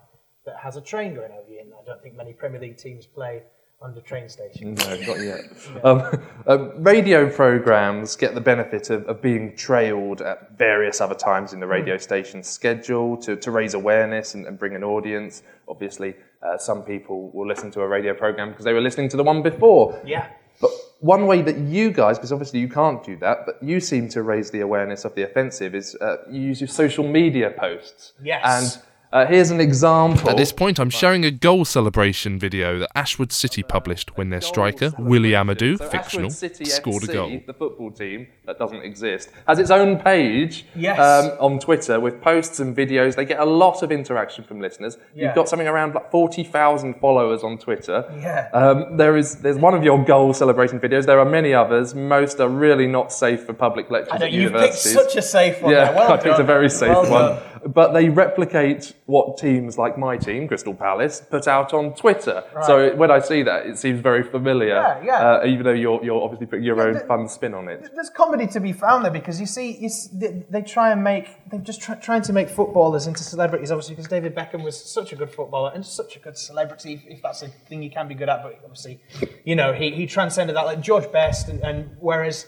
that has a train going over you. And I don't think many Premier League teams play under train stations. No, not yet. Um, uh, radio programs get the benefit of, of being trailed at various other times in the radio station's schedule to, to raise awareness and, and bring an audience. Obviously, uh, some people will listen to a radio program because they were listening to the one before. Yeah. But one way that you guys, because obviously you can't do that, but you seem to raise the awareness of the offensive is uh, you use your social media posts. Yes. And uh, here's an example. At this point, I'm sharing a goal celebration video that Ashwood City published when their striker, Willie Amadou, So fictional, City scored FC, a goal. The football team that doesn't exist has its own page Yes. um, on Twitter with posts and videos. They get a lot of interaction from listeners. Yeah. You've got something around like forty thousand followers on Twitter. Yeah. Um, there is there's one of your goal celebration videos. There are many others. Most are really not safe for public lectures I know at you've picked such a safe one. Yeah. Well I picked a very safe Well one. But they replicate what teams like my team, Crystal Palace, put out on Twitter. So when I see that, it seems very familiar. Yeah, yeah. Uh, even though you're, you're obviously putting your own fun spin on it. There's comedy to be found there because you see, you s they, they try and make, they're just try, trying to make footballers into celebrities, obviously, because David Beckham was such a good footballer and such a good celebrity, if, if that's a thing you can be good at, but obviously, you know, he, he transcended that, like George Best, and, and whereas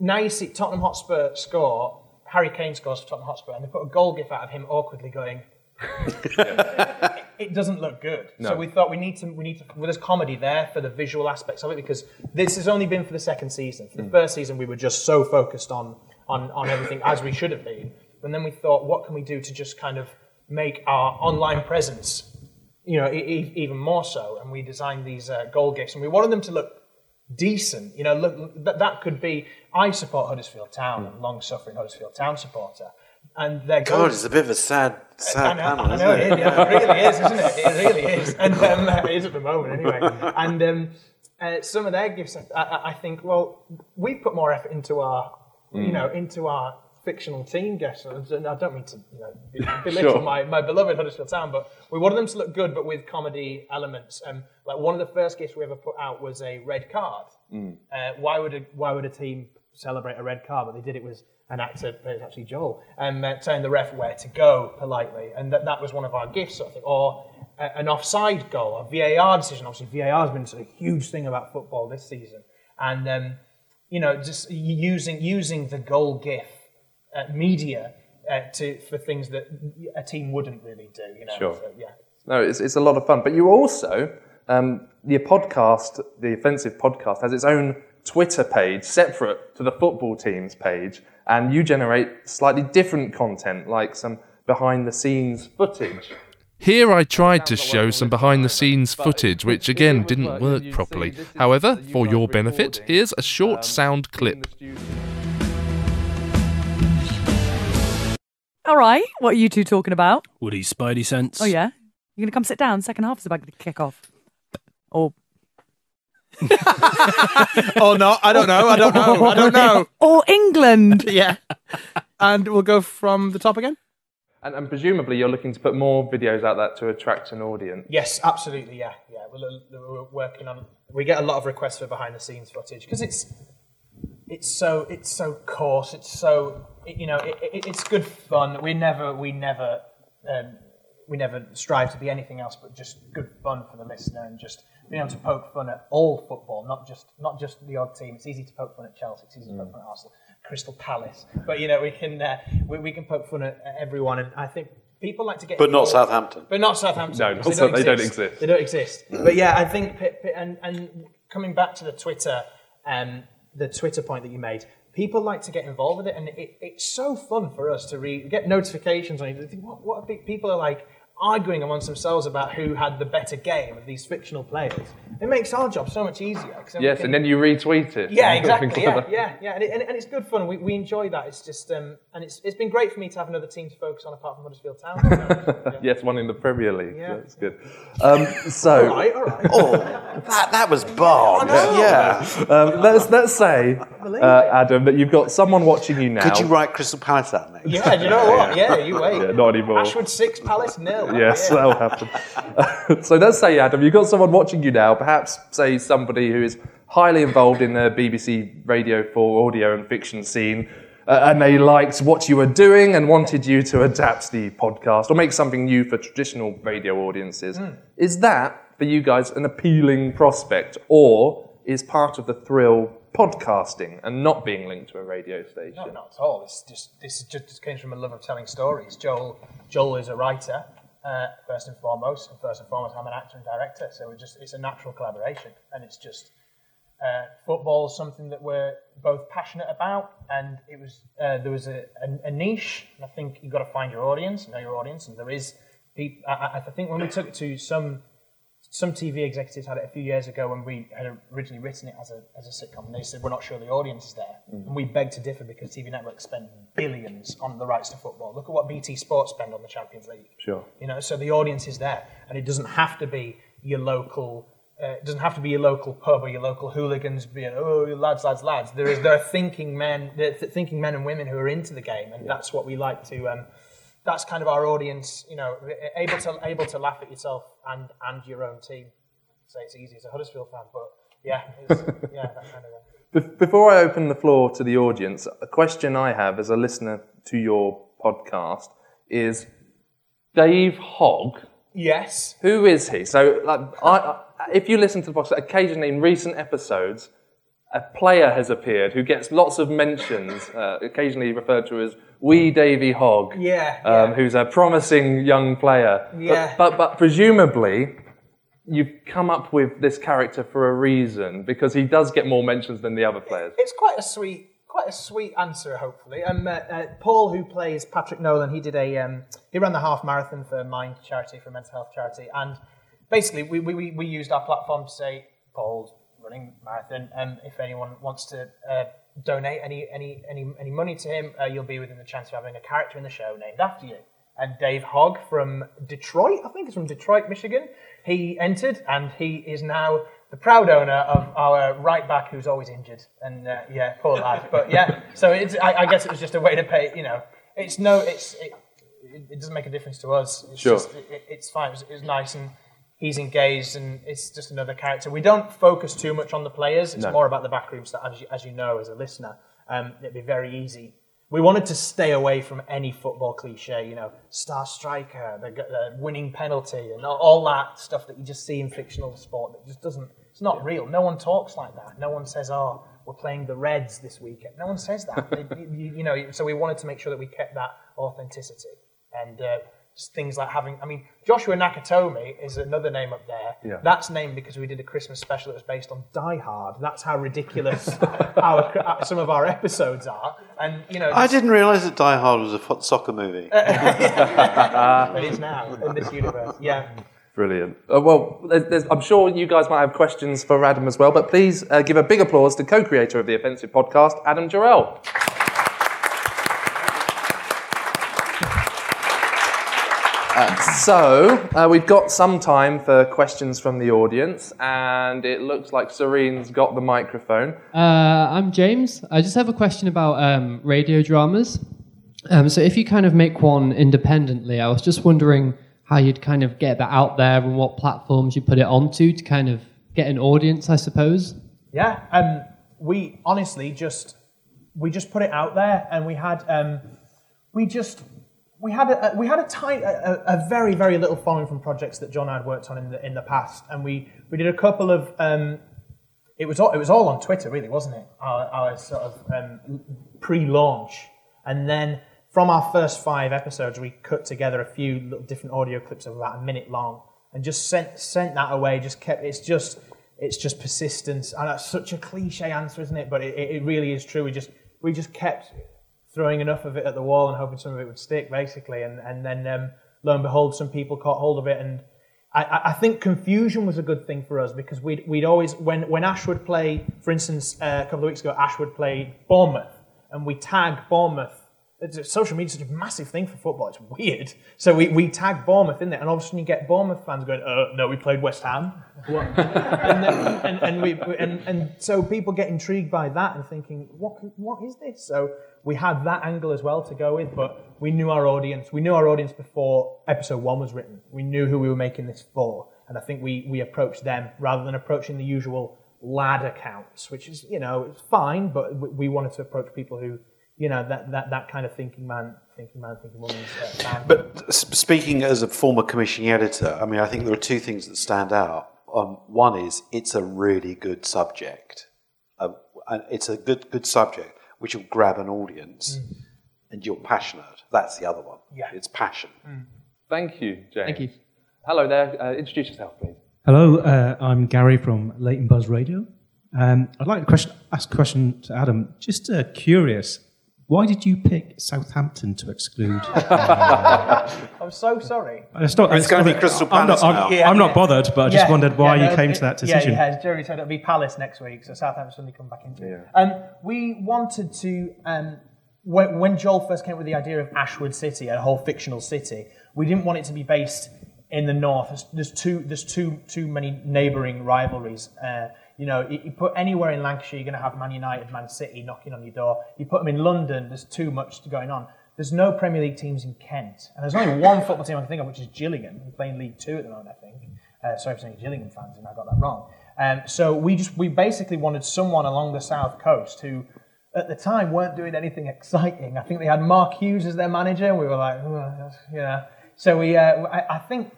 now you see Tottenham Hotspur score, Harry Kane scores for Tottenham Hotspur, and they put a goal gif out of him awkwardly going, it, it doesn't look good. So we thought we need to we need to well, there's comedy there for the visual aspects of it because this has only been for the second season. For the first season we were just so focused on on on everything as we should have been. And then we thought, what can we do to just kind of make our online presence, you know, e- e- even more so? And we designed these uh, goal gifts, and we wanted them to look decent. You know, look that, that could be. I support Huddersfield Town, I'm a long-suffering Huddersfield Town supporter, and their God, it's a bit of a sad, sad know, panel, I isn't know it? it, yeah, it really is, isn't it? It really is, and um, it is at the moment anyway. And um, uh, some of their gifts, I, I, think, well, we've put more effort into our, you Mm. know, into our fictional team gifts. And I don't mean to, you know, belittle Sure. my, my beloved Huddersfield Town, but we wanted them to look good, but with comedy elements. Um, like one of the first gifts we ever put out was a red card. Mm. Uh, why would a why would a team celebrate a red card? But they did it was an actor, it was actually Joel, um, uh, telling the ref where to go politely, and that, that was one of our gifts, sort of thing. Or uh, an offside goal, a VAR decision. Obviously, VAR has been such a huge thing about football this season, and um, you know, just using using the goal gif uh, media uh, to for things that a team wouldn't really do. You know, Sure. So, yeah. No, it's, it's a lot of fun. But you also, um, the podcast, the Offensive podcast, has its own Twitter page separate to the football team's page, and you generate slightly different content, like some behind the scenes footage. Here I tried to show some behind the scenes footage, which again didn't work properly. However, for your benefit, here's a short um, sound clip. All right, what are you two talking about? Woody's Spidey sense. Oh yeah, you're gonna come sit down. Second half is about to kick off. Or oh no, I don't know. I don't know. I don't know. or England. yeah. And we'll go from the top again. And, and presumably, you're looking to put more videos out there to attract an audience. Yes, absolutely. Yeah, yeah. We're, we're working on. We get a lot of requests for behind the scenes footage because it's it's so it's so coarse. It's so you know it, it, it's good fun. We never we never um, we never strive to be anything else but just good fun for the listener and just being able to poke fun at all football, not just not just the odd team. It's easy to poke fun at Chelsea. It's easy to poke fun at Arsenal, Crystal Palace, but you know we can uh, we, we can poke fun at, at everyone. And I think people like to get But not involved- Southampton. But not Southampton. No, because not so- they don't exist. They don't exist. But yeah, I think, p- p- and, and coming back to the Twitter, um, the Twitter point that you made, people like to get involved with it, and it, it's so fun for us to read, get notifications on it. You think, What, what are people are like arguing amongst themselves about who had the better game of these fictional players. It makes our job so much easier. Yes, can- and then you retweet it. yeah, and exactly. Yeah, yeah, yeah, and, it, and, and it's good fun. We, we enjoy that. It's just, um, and it's it's been great for me to have another team to focus on apart from Huddersfield Town. So, yes, one in the Premier League. Yeah. That's good. Um, so, all right, all right. Oh, that, that was barbed. Yeah. um, let's let's say, uh, Adam, that you've got someone watching you now. Could you write Crystal Palace out, mate? Yeah, do you know what? Yeah, you wait. Yeah, not anymore. Ashwood six, Palace nil. Yes, Yeah. that'll happen. so let's say, Adam, you've got someone watching you now, perhaps, say, somebody who is highly involved in the BBC Radio 4 audio and fiction scene, uh, and they liked what you were doing and wanted you to adapt the podcast or make something new for traditional radio audiences. Hmm. Is that, for you guys, an appealing prospect, or is part of the thrill podcasting and not being linked to a radio station? No, not at all. It's just this just came from a love of telling stories. Joel Joel is a writer uh, first and foremost, and first and foremost, I'm an actor and director. So just it's a natural collaboration, and it's just uh, football is something that we're both passionate about, and it was uh, there was a, a, a niche, and I think you've got to find your audience, know your audience, and there is. People, I, I- I think when we took it to some some TV executives had it a few years ago when we had originally written it as a, as a sitcom, and they said, We're not sure the audience is there. Mm. And we beg to differ because TV networks spend billions on the rights to football. Look at what BT Sports spend on the Champions League. Sure. You know, so the audience is there, and it doesn't have to be your local. Uh, it doesn't have to be your local pub or your local hooligans being oh lads lads lads. There is there are thinking men, th- thinking men and women who are into the game, and that's what we like to. Um, that's kind of our audience, you know, able to able to laugh at yourself and and your own team. Say it's easy as a Huddersfield fan, but yeah, it's, yeah, that kind of. Be- Before I open the floor to the audience, a question I have as a listener to your podcast is Dave Hogg. Yes. Who is he? So, like, I, I, if you listen to the podcast, occasionally in recent episodes, a player has appeared who gets lots of mentions, uh, occasionally referred to as Wee Davy Hogg, Yeah, um, who's a promising young player. But- Yeah. But, but, presumably, you've come up with this character for a reason because he does get more mentions than the other players. It's quite a sweet, quite a sweet answer. Hopefully, um, uh, uh, Paul, who plays Patrick Nolan, he did a um, he ran the half marathon for Mind charity for mental health charity, and basically we, we, we- we used our platform to say Paul's running marathon, and if anyone wants to. Uh, Donate any any any any money to him, uh, you'll be within the chance of having a character in the show named after you. And Dave Hogg from Detroit, I think it's from Detroit, Michigan, he entered and he is now the proud owner of our right back who's always injured. And uh, yeah, poor lad. But yeah, so it's, I, I guess it was just a way to pay. You know, it's no, it's it, it, it doesn't make a difference to us. It's Sure. just, it, it's fine. It was, it was nice and. He's engaged, and it's just another character. We don't focus too much on the players. It's No. more about the backroom stuff, as you, as you know, as a listener. Um, it'd be very easy we wanted to stay away from any football cliche, you know, star striker, the, the winning penalty, and all, all that stuff that you just see in fictional sport that just doesn't, it's not real. No one talks like that. No one says, oh, we're playing the Reds this weekend. No one says that. You, you know, so we wanted to make sure that we kept that authenticity. And uh, things like having, I mean, Joshua Nakatomi is another name up there. Yeah. That's named because we did a Christmas special that was based on Die Hard. That's how ridiculous our, uh, some of our episodes are. And, you know, I didn't realise that Die Hard was a fo- soccer movie. it is now in this universe. Yeah. Brilliant. Uh, well, there's, there's, I'm sure you guys might have questions for Adam as well, but please uh, give a big applause to co-creator of the Offensive podcast, Adam Jarrell. Uh, so, uh, we've got some time for questions from the audience, and it looks like Serene's got the microphone. Uh, I'm James. I just have a question about um, radio dramas. Um, so, if you kind of make one independently, I was just wondering how you'd kind of get that out there and what platforms you put it onto to kind of get an audience, I suppose. Yeah, um, we honestly just we just put it out there, and we had um, we just we had a, we had a, tight, a, a very very little following from projects that John had worked on in the in the past, and we we did a couple of. Um, it was all, it was all on Twitter, really, wasn't it? Our, our sort of um, pre-launch, and then from our first five episodes, we cut together a few little different audio clips of about a minute long, and just sent sent that away. Just kept it's just it's just persistence, and that's such a cliche answer, isn't it? But it it really is true. We just we just kept throwing enough of it at the wall and hoping some of it would stick, basically. And and then um, lo and behold, some people caught hold of it. And I- I, think confusion was a good thing for us because we'd we'd always when when Ash would play, for instance, uh, a couple of weeks ago, Ash would play Bournemouth, and we tag Bournemouth. It's, social media is such a massive thing for football. It's weird. So we, we tag Bournemouth in there, and all of a sudden you get Bournemouth fans going, uh, "No, we played West Ham." And, then, and, and, we, and, and so people get intrigued by that and thinking, what, what is this? So we had that angle as well to go with, but we knew our audience. We knew our audience before episode one was written. We knew who we were making this for. And I think we, we approached them rather than approaching the usual lad accounts, which is, you know, it's fine, but we wanted to approach people who, you know, that, that, that kind of thinking man, thinking man, thinking woman. Uh. But speaking as a former commissioning editor, I mean, I think there are two things that stand out. Um, one is it's a really good subject. Um, and it's a good good subject which will grab an audience, and you're passionate. That's the other one. Yeah. It's passion. Thank you, James. Thank you. Hello there. Uh, introduce yourself, please. Hello, uh, I'm Gary from Leighton Buzz Radio. Um, I'd like to question, ask a question to Adam. Just uh, curious, why did you pick Southampton to exclude? I'm so sorry. It's not- It's gonna be Crystal I'm not, Palace I'm, now. Yeah, I'm not yeah. bothered, but I just Yeah, wondered why yeah, you no, came it- to that decision. Yeah, yeah. Jerry said it'll be Palace next week, so Southampton suddenly come back into it. Um, we wanted to, um, when, when Joel first came up with the idea of Ashwood City, a whole fictional city, we didn't want it to be based in the north. There's, there's too there's too too many neighbouring rivalries. Uh, you know, you, put anywhere in Lancashire, you're going to have Man United, Man City knocking on your door. You put them in London, there's too much going on. There's no Premier League teams in Kent, and there's only one football team I can think of, which is Gillingham, who play in League Two at the moment, I think. Uh, sorry for saying Gillingham fans, and I got that wrong. Um, so we just we basically wanted someone along the south coast who, at the time, weren't doing anything exciting. I think they had Mark Hughes as their manager, and we were like, "Oh, that's- yeah. So we, uh, I, I think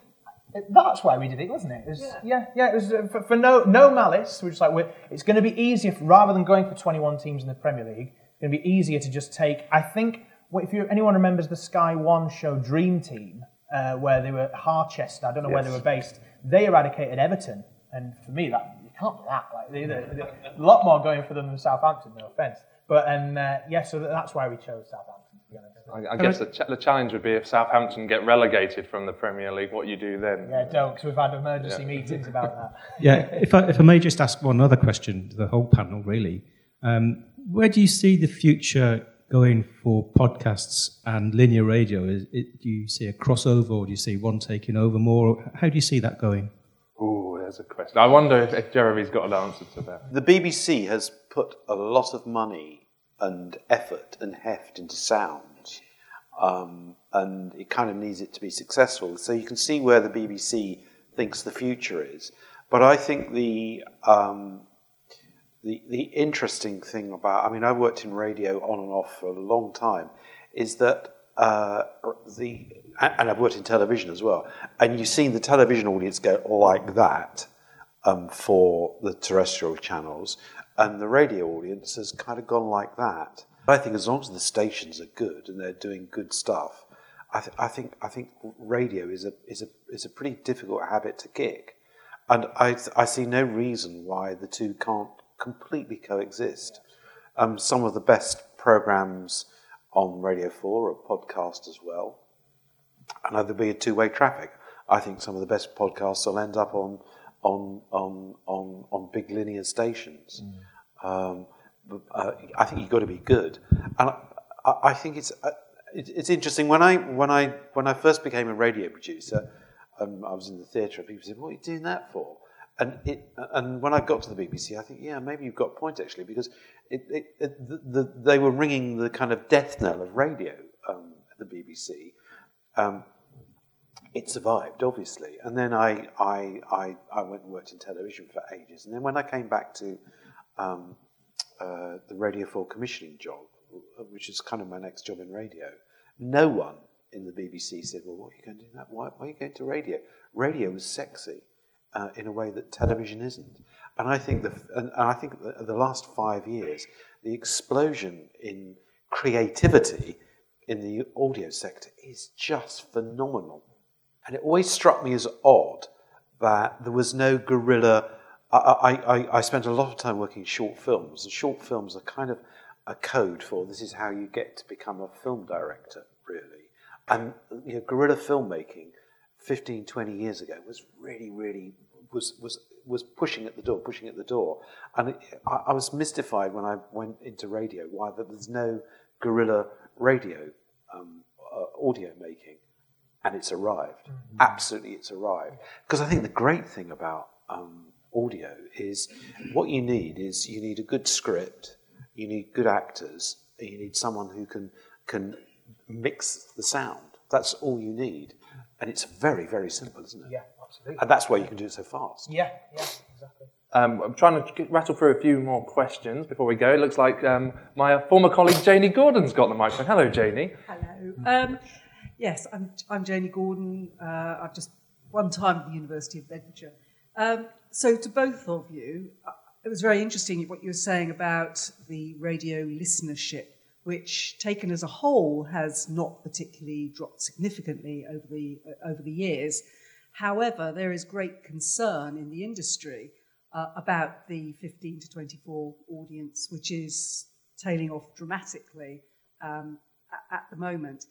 that's why we did it, wasn't it? it was, yeah. yeah, It was uh, for, for no no malice. We're just like, we're, it's going to be easier if, rather than going for 21 teams in the Premier League. It's going to be easier to just take. I think well, if you anyone remembers the Sky One show Dream Team, uh, where they were Harchester. I don't know where they were based. They eradicated Everton, and for me, that you can't do that. Like, they, they, they- a lot more going for them than Southampton. No offense, but um, uh, yeah. So that's why we chose Southampton. To be honest. I, I guess the, ch- the challenge would be if Southampton get relegated from the Premier League, what you do then. Yeah, don't, because we've had emergency Yeah. meetings about that. Yeah, if I, if I may just ask one other question to the whole panel, really. Um, where do you see the future going for podcasts and linear radio? Is it, do you see a crossover or do you see one taking over more? How do you see that going? Oh, there's a question. I wonder if, if Jeremy's got an answer to that. The BBC has put a lot of money and effort and heft into sound, um, and it kind of needs it to be successful. So you can see where the BBC thinks the future is. But I think the um, the, the interesting thing about, I mean, I've worked in radio on and off for a long time, is that uh, the, and I've worked in television as well, and you've seen the television audience go like that um, for the terrestrial channels, and the radio audience has kind of gone like that. I think as long as the stations are good and they're doing good stuff, I, th- I think I think radio is a is a is a pretty difficult habit to kick, and I I see no reason why the two can't completely coexist. Um, some of the best programs on Radio 4 are podcast as well. And there'll be a two way traffic. I think some of the best podcasts will end up on, on, on, on, on big linear stations. Um, but, uh, I think you've got to be good. And I, I think it's, uh, it, it's interesting. When I, when, I, when I first became a radio producer, um, I was in the theatre, and people said, What are you doing that for? And, it, and when I got to the BBC, I think, yeah, maybe you've got a point actually, because it, it, it, the, the, they were ringing the kind of death knell of radio um, at the BBC. Um, it survived, obviously. And then I, I, I, I went and worked in television for ages. And then when I came back to um, uh, the Radio 4 commissioning job, which is kind of my next job in radio, no one in the BBC said, well, what are you going to do that? Why, why are you going to radio? Radio was sexy uh, in a way that television isn't. And I think the, and, I think the, the last five years, the explosion in creativity in the audio sector is just phenomenal. And it always struck me as odd that there was no guerrilla. I, I, I spent a lot of time working short films, and short films are kind of a code for this is how you get to become a film director, really. And you know, guerrilla filmmaking 15, 20 years ago was really, really was was was pushing at the door, pushing at the door, and I, I, was mystified when I went into radio why that there's no guerrilla radio um, uh, audio making, and it's arrived. Mm-hmm. Absolutely, it's arrived. Because I think the great thing about um, audio is what you need is you need a good script, you need good actors, and you need someone who can can mix the sound. That's all you need, and it's very very simple, isn't it? Yeah. Absolutely. And that's why you can do it so fast. Yeah, yeah, exactly. Um, I'm trying to get, rattle through a few more questions before we go. It looks like um, my former colleague Janie Gordon's got the microphone. Hello, Janie. Hello. Um, yes, I'm, I'm Janie Gordon. Uh, I've just one time at the University of Bedfordshire. Um, so, to both of you, uh, it was very interesting what you were saying about the radio listenership, which, taken as a whole, has not particularly dropped significantly over the uh, over the years. However, there is great concern in the industry uh, about the 15 to 24 audience, which is tailing off dramatically um, at, at the moment.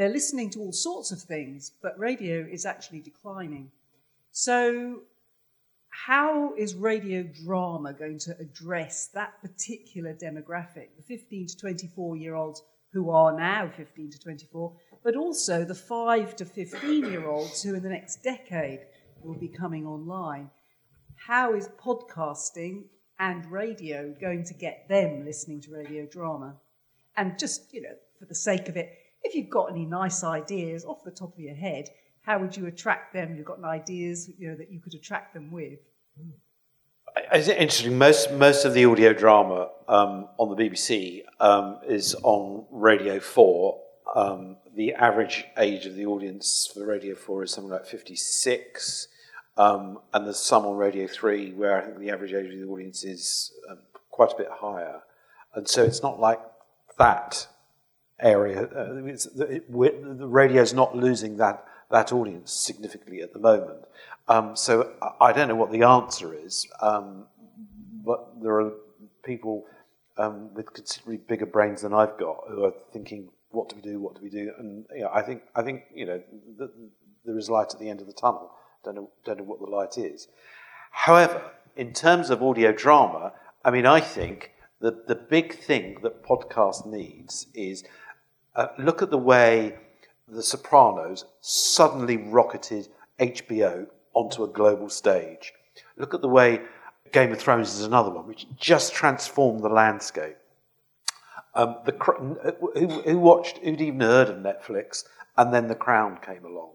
They're listening to all sorts of things, but radio is actually declining. So, how is radio drama going to address that particular demographic, the 15 to 24 year olds who are now 15 to 24, but also the 5 to 15 year olds who in the next decade will be coming online. How is podcasting and radio going to get them listening to radio drama? And just, you know, for the sake of it, if you've got any nice ideas off the top of your head, how would you attract them? You've got ideas, you know, that you could attract them with. It's interesting. Most most of the audio drama um, on the BBC um, is on Radio Four, um, the average age of the audience for Radio 4 is something like 56. Um, and there's some on Radio 3 where I think the average age of the audience is um, quite a bit higher. And so it's not like that area. Uh, it, it, the radio's not losing that, that audience significantly at the moment. Um, so I don't know what the answer is, um, but there are people um, with considerably bigger brains than I've got who are thinking what do we do? What do we do? And you know, I think I think you know the, there is light at the end of the tunnel. Don't know don't know what the light is. However, in terms of audio drama, I mean, I think the the big thing that podcast needs is uh, look at the way The Sopranos suddenly rocketed HBO onto a global stage. Look at the way Game of Thrones is another one, which just transformed the landscape. Um, the, who, who watched, who'd even heard of Netflix, and then The Crown came along.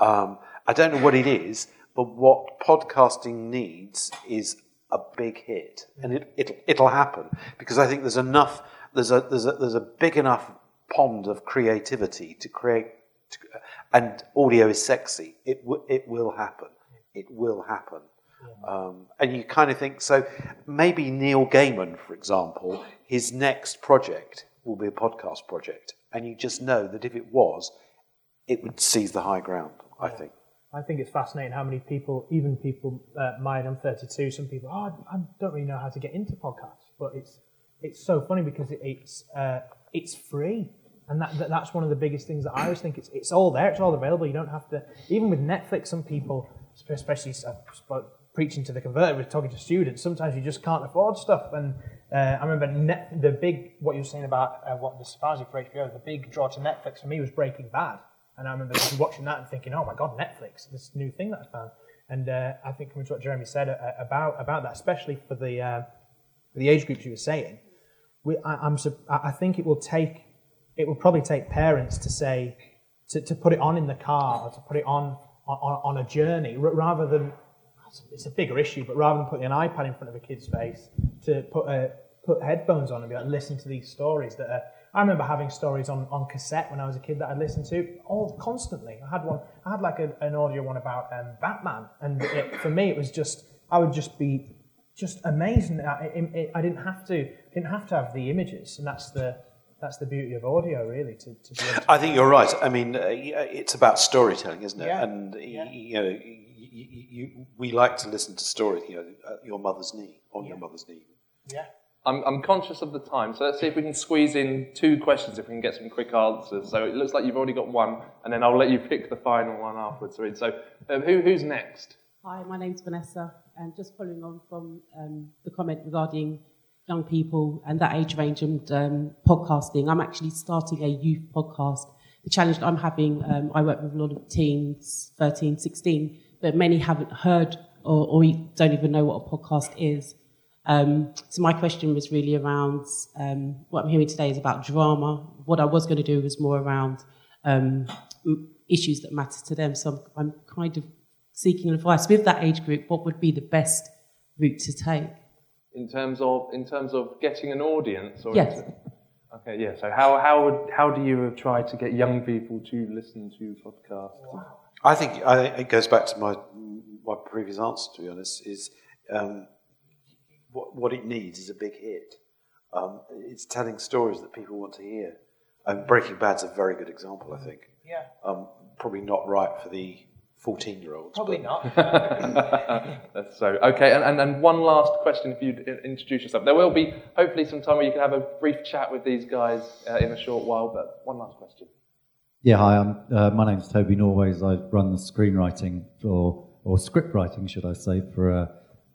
Um, I don't know what it is, but what podcasting needs is a big hit, and it, it, it'll happen because I think there's enough, there's a, there's a, there's a big enough pond of creativity to create, to, and audio is sexy. It, w- it will happen. It will happen. Um, and you kind of think so. Maybe Neil Gaiman, for example, his next project will be a podcast project, and you just know that if it was, it would seize the high ground. I think. I think it's fascinating how many people, even people uh, my age, I'm 32, some people, oh, I don't really know how to get into podcasts, but it's it's so funny because it, it's uh, it's free, and that, that that's one of the biggest things that I always think it's it's all there, it's all available. You don't have to even with Netflix. Some people, especially uh, preaching to the converted, we're talking to students, sometimes you just can't afford stuff. And uh, I remember Net, the big what you were saying about uh, what the Sparsi for HBO, the big draw to Netflix for me was Breaking Bad. And I remember watching that and thinking, oh my God, Netflix, this new thing that I found. And uh, I think coming to what Jeremy said uh, about, about that, especially for the, uh, for the age groups you were saying, we, I, am I think it will take, it will probably take parents to say, to, to put it on in the car or to put it on on, on a journey rather than, it's a bigger issue, but rather than putting an iPad in front of a kid's face, to put, a, put headphones on and be like, listen to these stories that are I remember having stories on, on cassette when I was a kid that I listened to all constantly. I had one. I had like a, an audio one about um, Batman, and it, for me, it was just I would just be just amazing. I, it, I, didn't have to didn't have to have the images, and that's the that's the beauty of audio, really. To, to, to I think you're right. I mean, uh, it's about storytelling, isn't it? Yeah. And yeah. you know, you, you, we like to listen to stories. You know, at your mother's knee, on yeah. your mother's knee. Yeah. I'm, I'm conscious of the time, so let's see if we can squeeze in two questions, if we can get some quick answers. So it looks like you've already got one, and then I'll let you pick the final one afterwards. So um, who, who's next? Hi, my name's Vanessa, and just following on from um, the comment regarding young people and that age range and um, podcasting, I'm actually starting a youth podcast. The challenge I'm having, um, I work with a lot of teens, 13, 16, but many haven't heard or, or don't even know what a podcast is. Um, so my question was really around um, what I'm hearing today is about drama. What I was going to do was more around um, issues that matter to them. So I'm, I'm, kind of seeking advice with that age group. What would be the best route to take? In terms of in terms of getting an audience, or yes. Okay, yeah. So how how would how do you try to get young people to listen to podcasts? I think I, it goes back to my my previous answer. To be honest, is um, what, what it needs is a big hit. Um, it's telling stories that people want to hear. And Breaking Bad's a very good example, I think. Yeah. Um, probably not right for the 14 year olds. Probably not. That's so. Okay, and, and, and one last question if you'd introduce yourself. There will be hopefully some time where you can have a brief chat with these guys uh, in a short while, but one last question. Yeah, hi, I'm, uh, my name's Toby Norways. I run the screenwriting for, or script writing, should I say, for uh,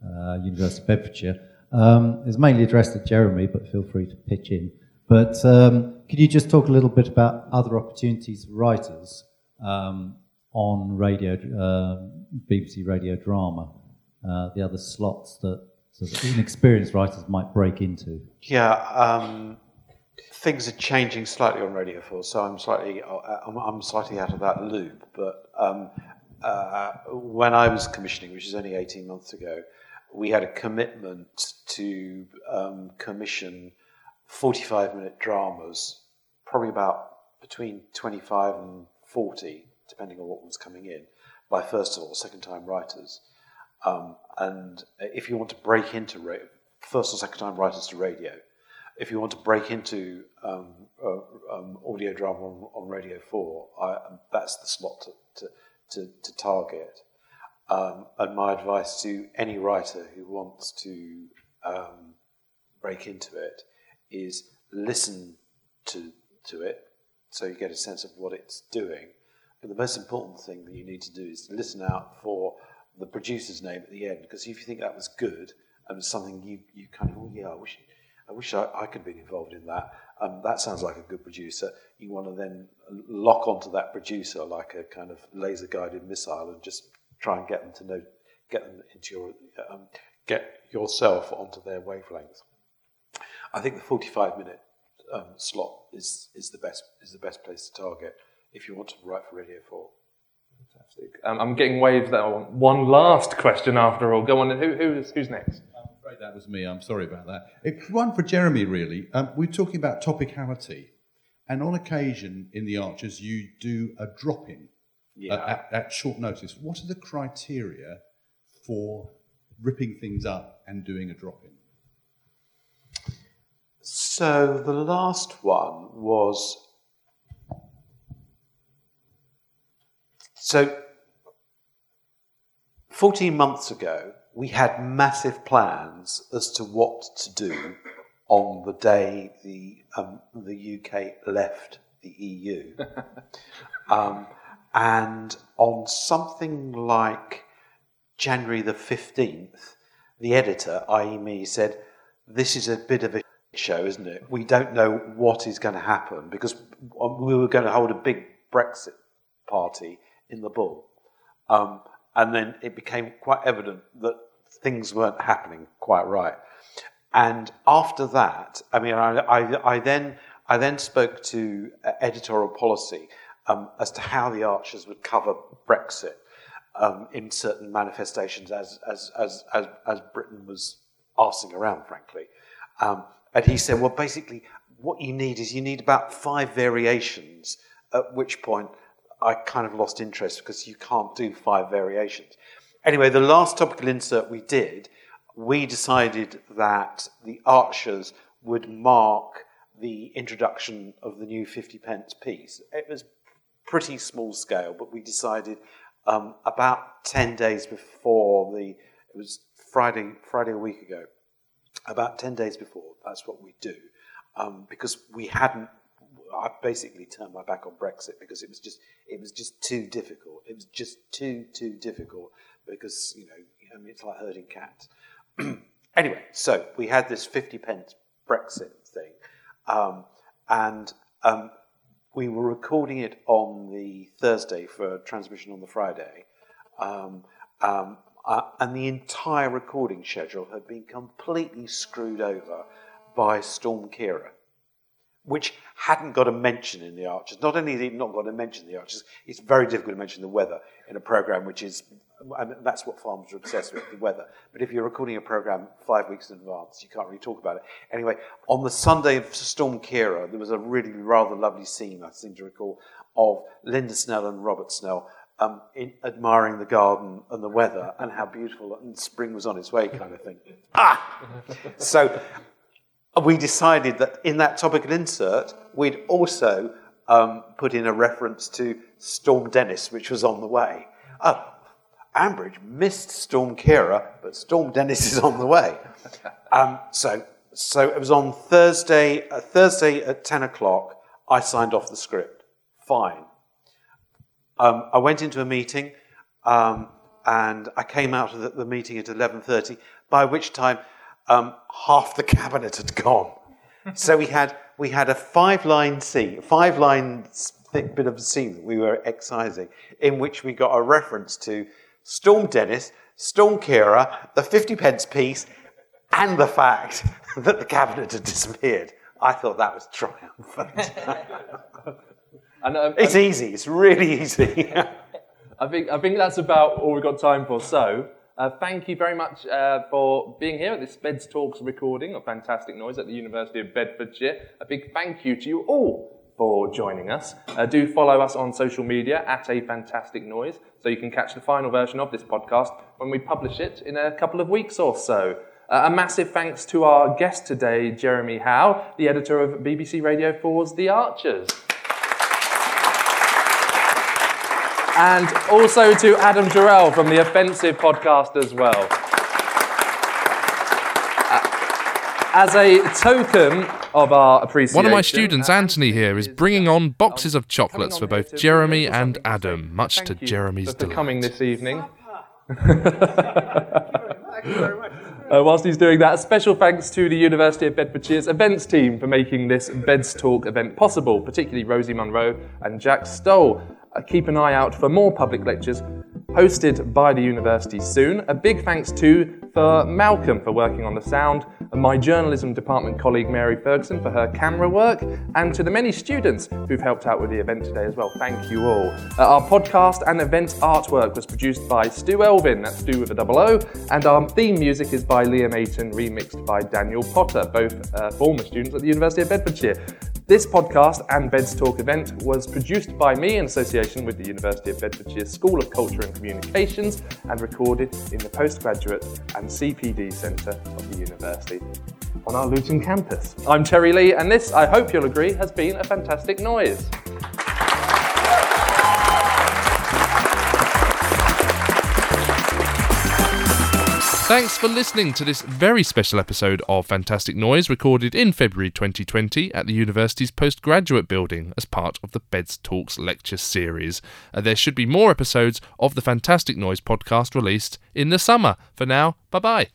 uh, University of Bedfordshire. Um, it's mainly addressed to Jeremy, but feel free to pitch in. But um, could you just talk a little bit about other opportunities for writers um, on radio, uh, BBC radio drama, uh, the other slots that sort of inexperienced writers might break into? Yeah, um, things are changing slightly on Radio 4, so I'm slightly, uh, I'm, I'm slightly out of that loop. But um, uh, when I was commissioning, which is only 18 months ago, we had a commitment to um, commission 45 minute dramas, probably about between 25 and 40, depending on what was coming in, by first all, second time writers. Um, and if you want to break into ra- first or second time writers to radio, if you want to break into um, uh, um, audio drama on, on Radio 4, I, that's the slot to, to, to, to target. Um, and my advice to any writer who wants to um, break into it is listen to, to it so you get a sense of what it's doing. But the most important thing that you need to do is to listen out for the producer's name at the end, because if you think that was good and something you, you kind of, oh yeah, I wish, I wish I, I could be involved in that. Um, that sounds like a good producer. You want to then lock onto that producer like a kind of laser guided missile and just try and get them to know, get them into your, um, get yourself onto their wavelength. I think the 45 minute um, slot is, is the best is the best place to target if you want to write for Radio 4. Fantastic. Um, I'm getting waves that I want one last question after all. Go on, who, who's, who's next? I'm afraid that was me. I'm sorry about that. It, one for Jeremy, really. Um, we're talking about topicality. And on occasion in the Archers, you do a drop in Yeah. at, at short notice. What are the criteria for ripping things up and doing a drop in? So the last one was so 14 months ago we had massive plans as to what to do on the day the um, the UK left the EU. um, and on something like January the 15th, the editor, i.e., me, said, This is a bit of a show, isn't it? We don't know what is going to happen because we were going to hold a big Brexit party in the Bull. Um, and then it became quite evident that things weren't happening quite right. And after that, I mean, I, I, I then I then spoke to uh, editorial policy um, as to how the Archers would cover Brexit um, in certain manifestations as, as, as, as, as Britain was arsing around, frankly. Um, and he said, well, basically, what you need is you need about five variations, at which point I kind of lost interest because you can't do five variations. Anyway, the last topical insert we did, we decided that the Archers would mark the introduction of the new 50 pence piece. It was pretty small scale, but we decided um, about 10 days before the, it was Friday, Friday a week ago, about 10 days before, that's what we do. Um, because we hadn't, I basically turned my back on Brexit because it was just, it was just too difficult. It was just too, too difficult because, you know, I mean, it's like herding cats. anyway, so we had this 50 pence Brexit thing. Um, and um, we were recording it on the Thursday for transmission on the Friday. Um, um, uh, and the entire recording schedule had been completely screwed over by Storm Ciara, which hadn't got a mention in the Archers. Not only it not got a mention in the Archers, it's very difficult to mention the weather in a program which is, and that's what farmers are obsessed with, the weather. But if you're recording a program five weeks in advance, you can't really talk about it. Anyway, on the Sunday of Storm Ciara, there was a really rather lovely scene, I seem to recall, of Lynda Snell and Robert Snell um, in, admiring the garden and the weather and how beautiful and spring was on its way, kind of thing. ah! So we decided that in that topical insert, we'd also um, put in a reference to Storm Dennis, which was on the way. Oh, Ambridge missed Storm Ciara, but Storm Dennis is on the way. Um, so, so it was on Thursday. Uh, Thursday at ten o'clock, I signed off the script. Fine. Um, I went into a meeting, um, and I came out of the, the meeting at eleven thirty. By which time, um, half the cabinet had gone. so we had we had a five line scene, five line thick bit of a scene that we were excising, in which we got a reference to Storm Dennis, Storm Ciara, the 50 pence piece, and the fact that the cabinet had disappeared. I thought that was triumphant. And, um, it's and- easy, it's really easy. I think I think that's about all we've got time for. So, uh, thank you very much uh, for being here at this Beds Talks recording of Fantastic Noise at the University of Bedfordshire. A big thank you to you all for joining us. Uh, do follow us on social media at A Fantastic Noise so you can catch the final version of this podcast when we publish it in a couple of weeks or so. Uh, a massive thanks to our guest today, Jeremy Howe, the editor of BBC Radio 4's The Archers. And also to Adam Jarrell from the Offensive podcast as well. Uh, As a token of our appreciation. One of my students, Anthony, here, is bringing on boxes of chocolates for both Jeremy and Adam, much to Jeremy's for delight. coming this evening. Uh, whilst he's doing that, a special thanks to the University of Bedfordshire's events team for making this Beds Talk event possible, particularly Rosie Munro and Jack Stoll. Uh, keep an eye out for more public lectures hosted by the university soon. A big thanks to for Malcolm for working on the sound, and my journalism department colleague Mary Ferguson for her camera work, and to the many students who've helped out with the event today as well. Thank you all. Uh, our podcast and event artwork was produced by Stu Elvin, that's Stu with a double O, and our theme music is by Liam Aiton, remixed by Daniel Potter, both uh, former students at the University of Bedfordshire. This podcast and Beds Talk event was produced by me in association with the University of Bedfordshire School of Culture and Communications and recorded in the postgraduate and CPD Centre of the university on our Luton campus. I'm Terry Lee, and this, I hope you'll agree, has been a fantastic noise. Thanks for listening to this very special episode of Fantastic Noise, recorded in February 2020 at the university's postgraduate building as part of the Beds Talks lecture series. Uh, there should be more episodes of the Fantastic Noise podcast released in the summer. For now, bye bye.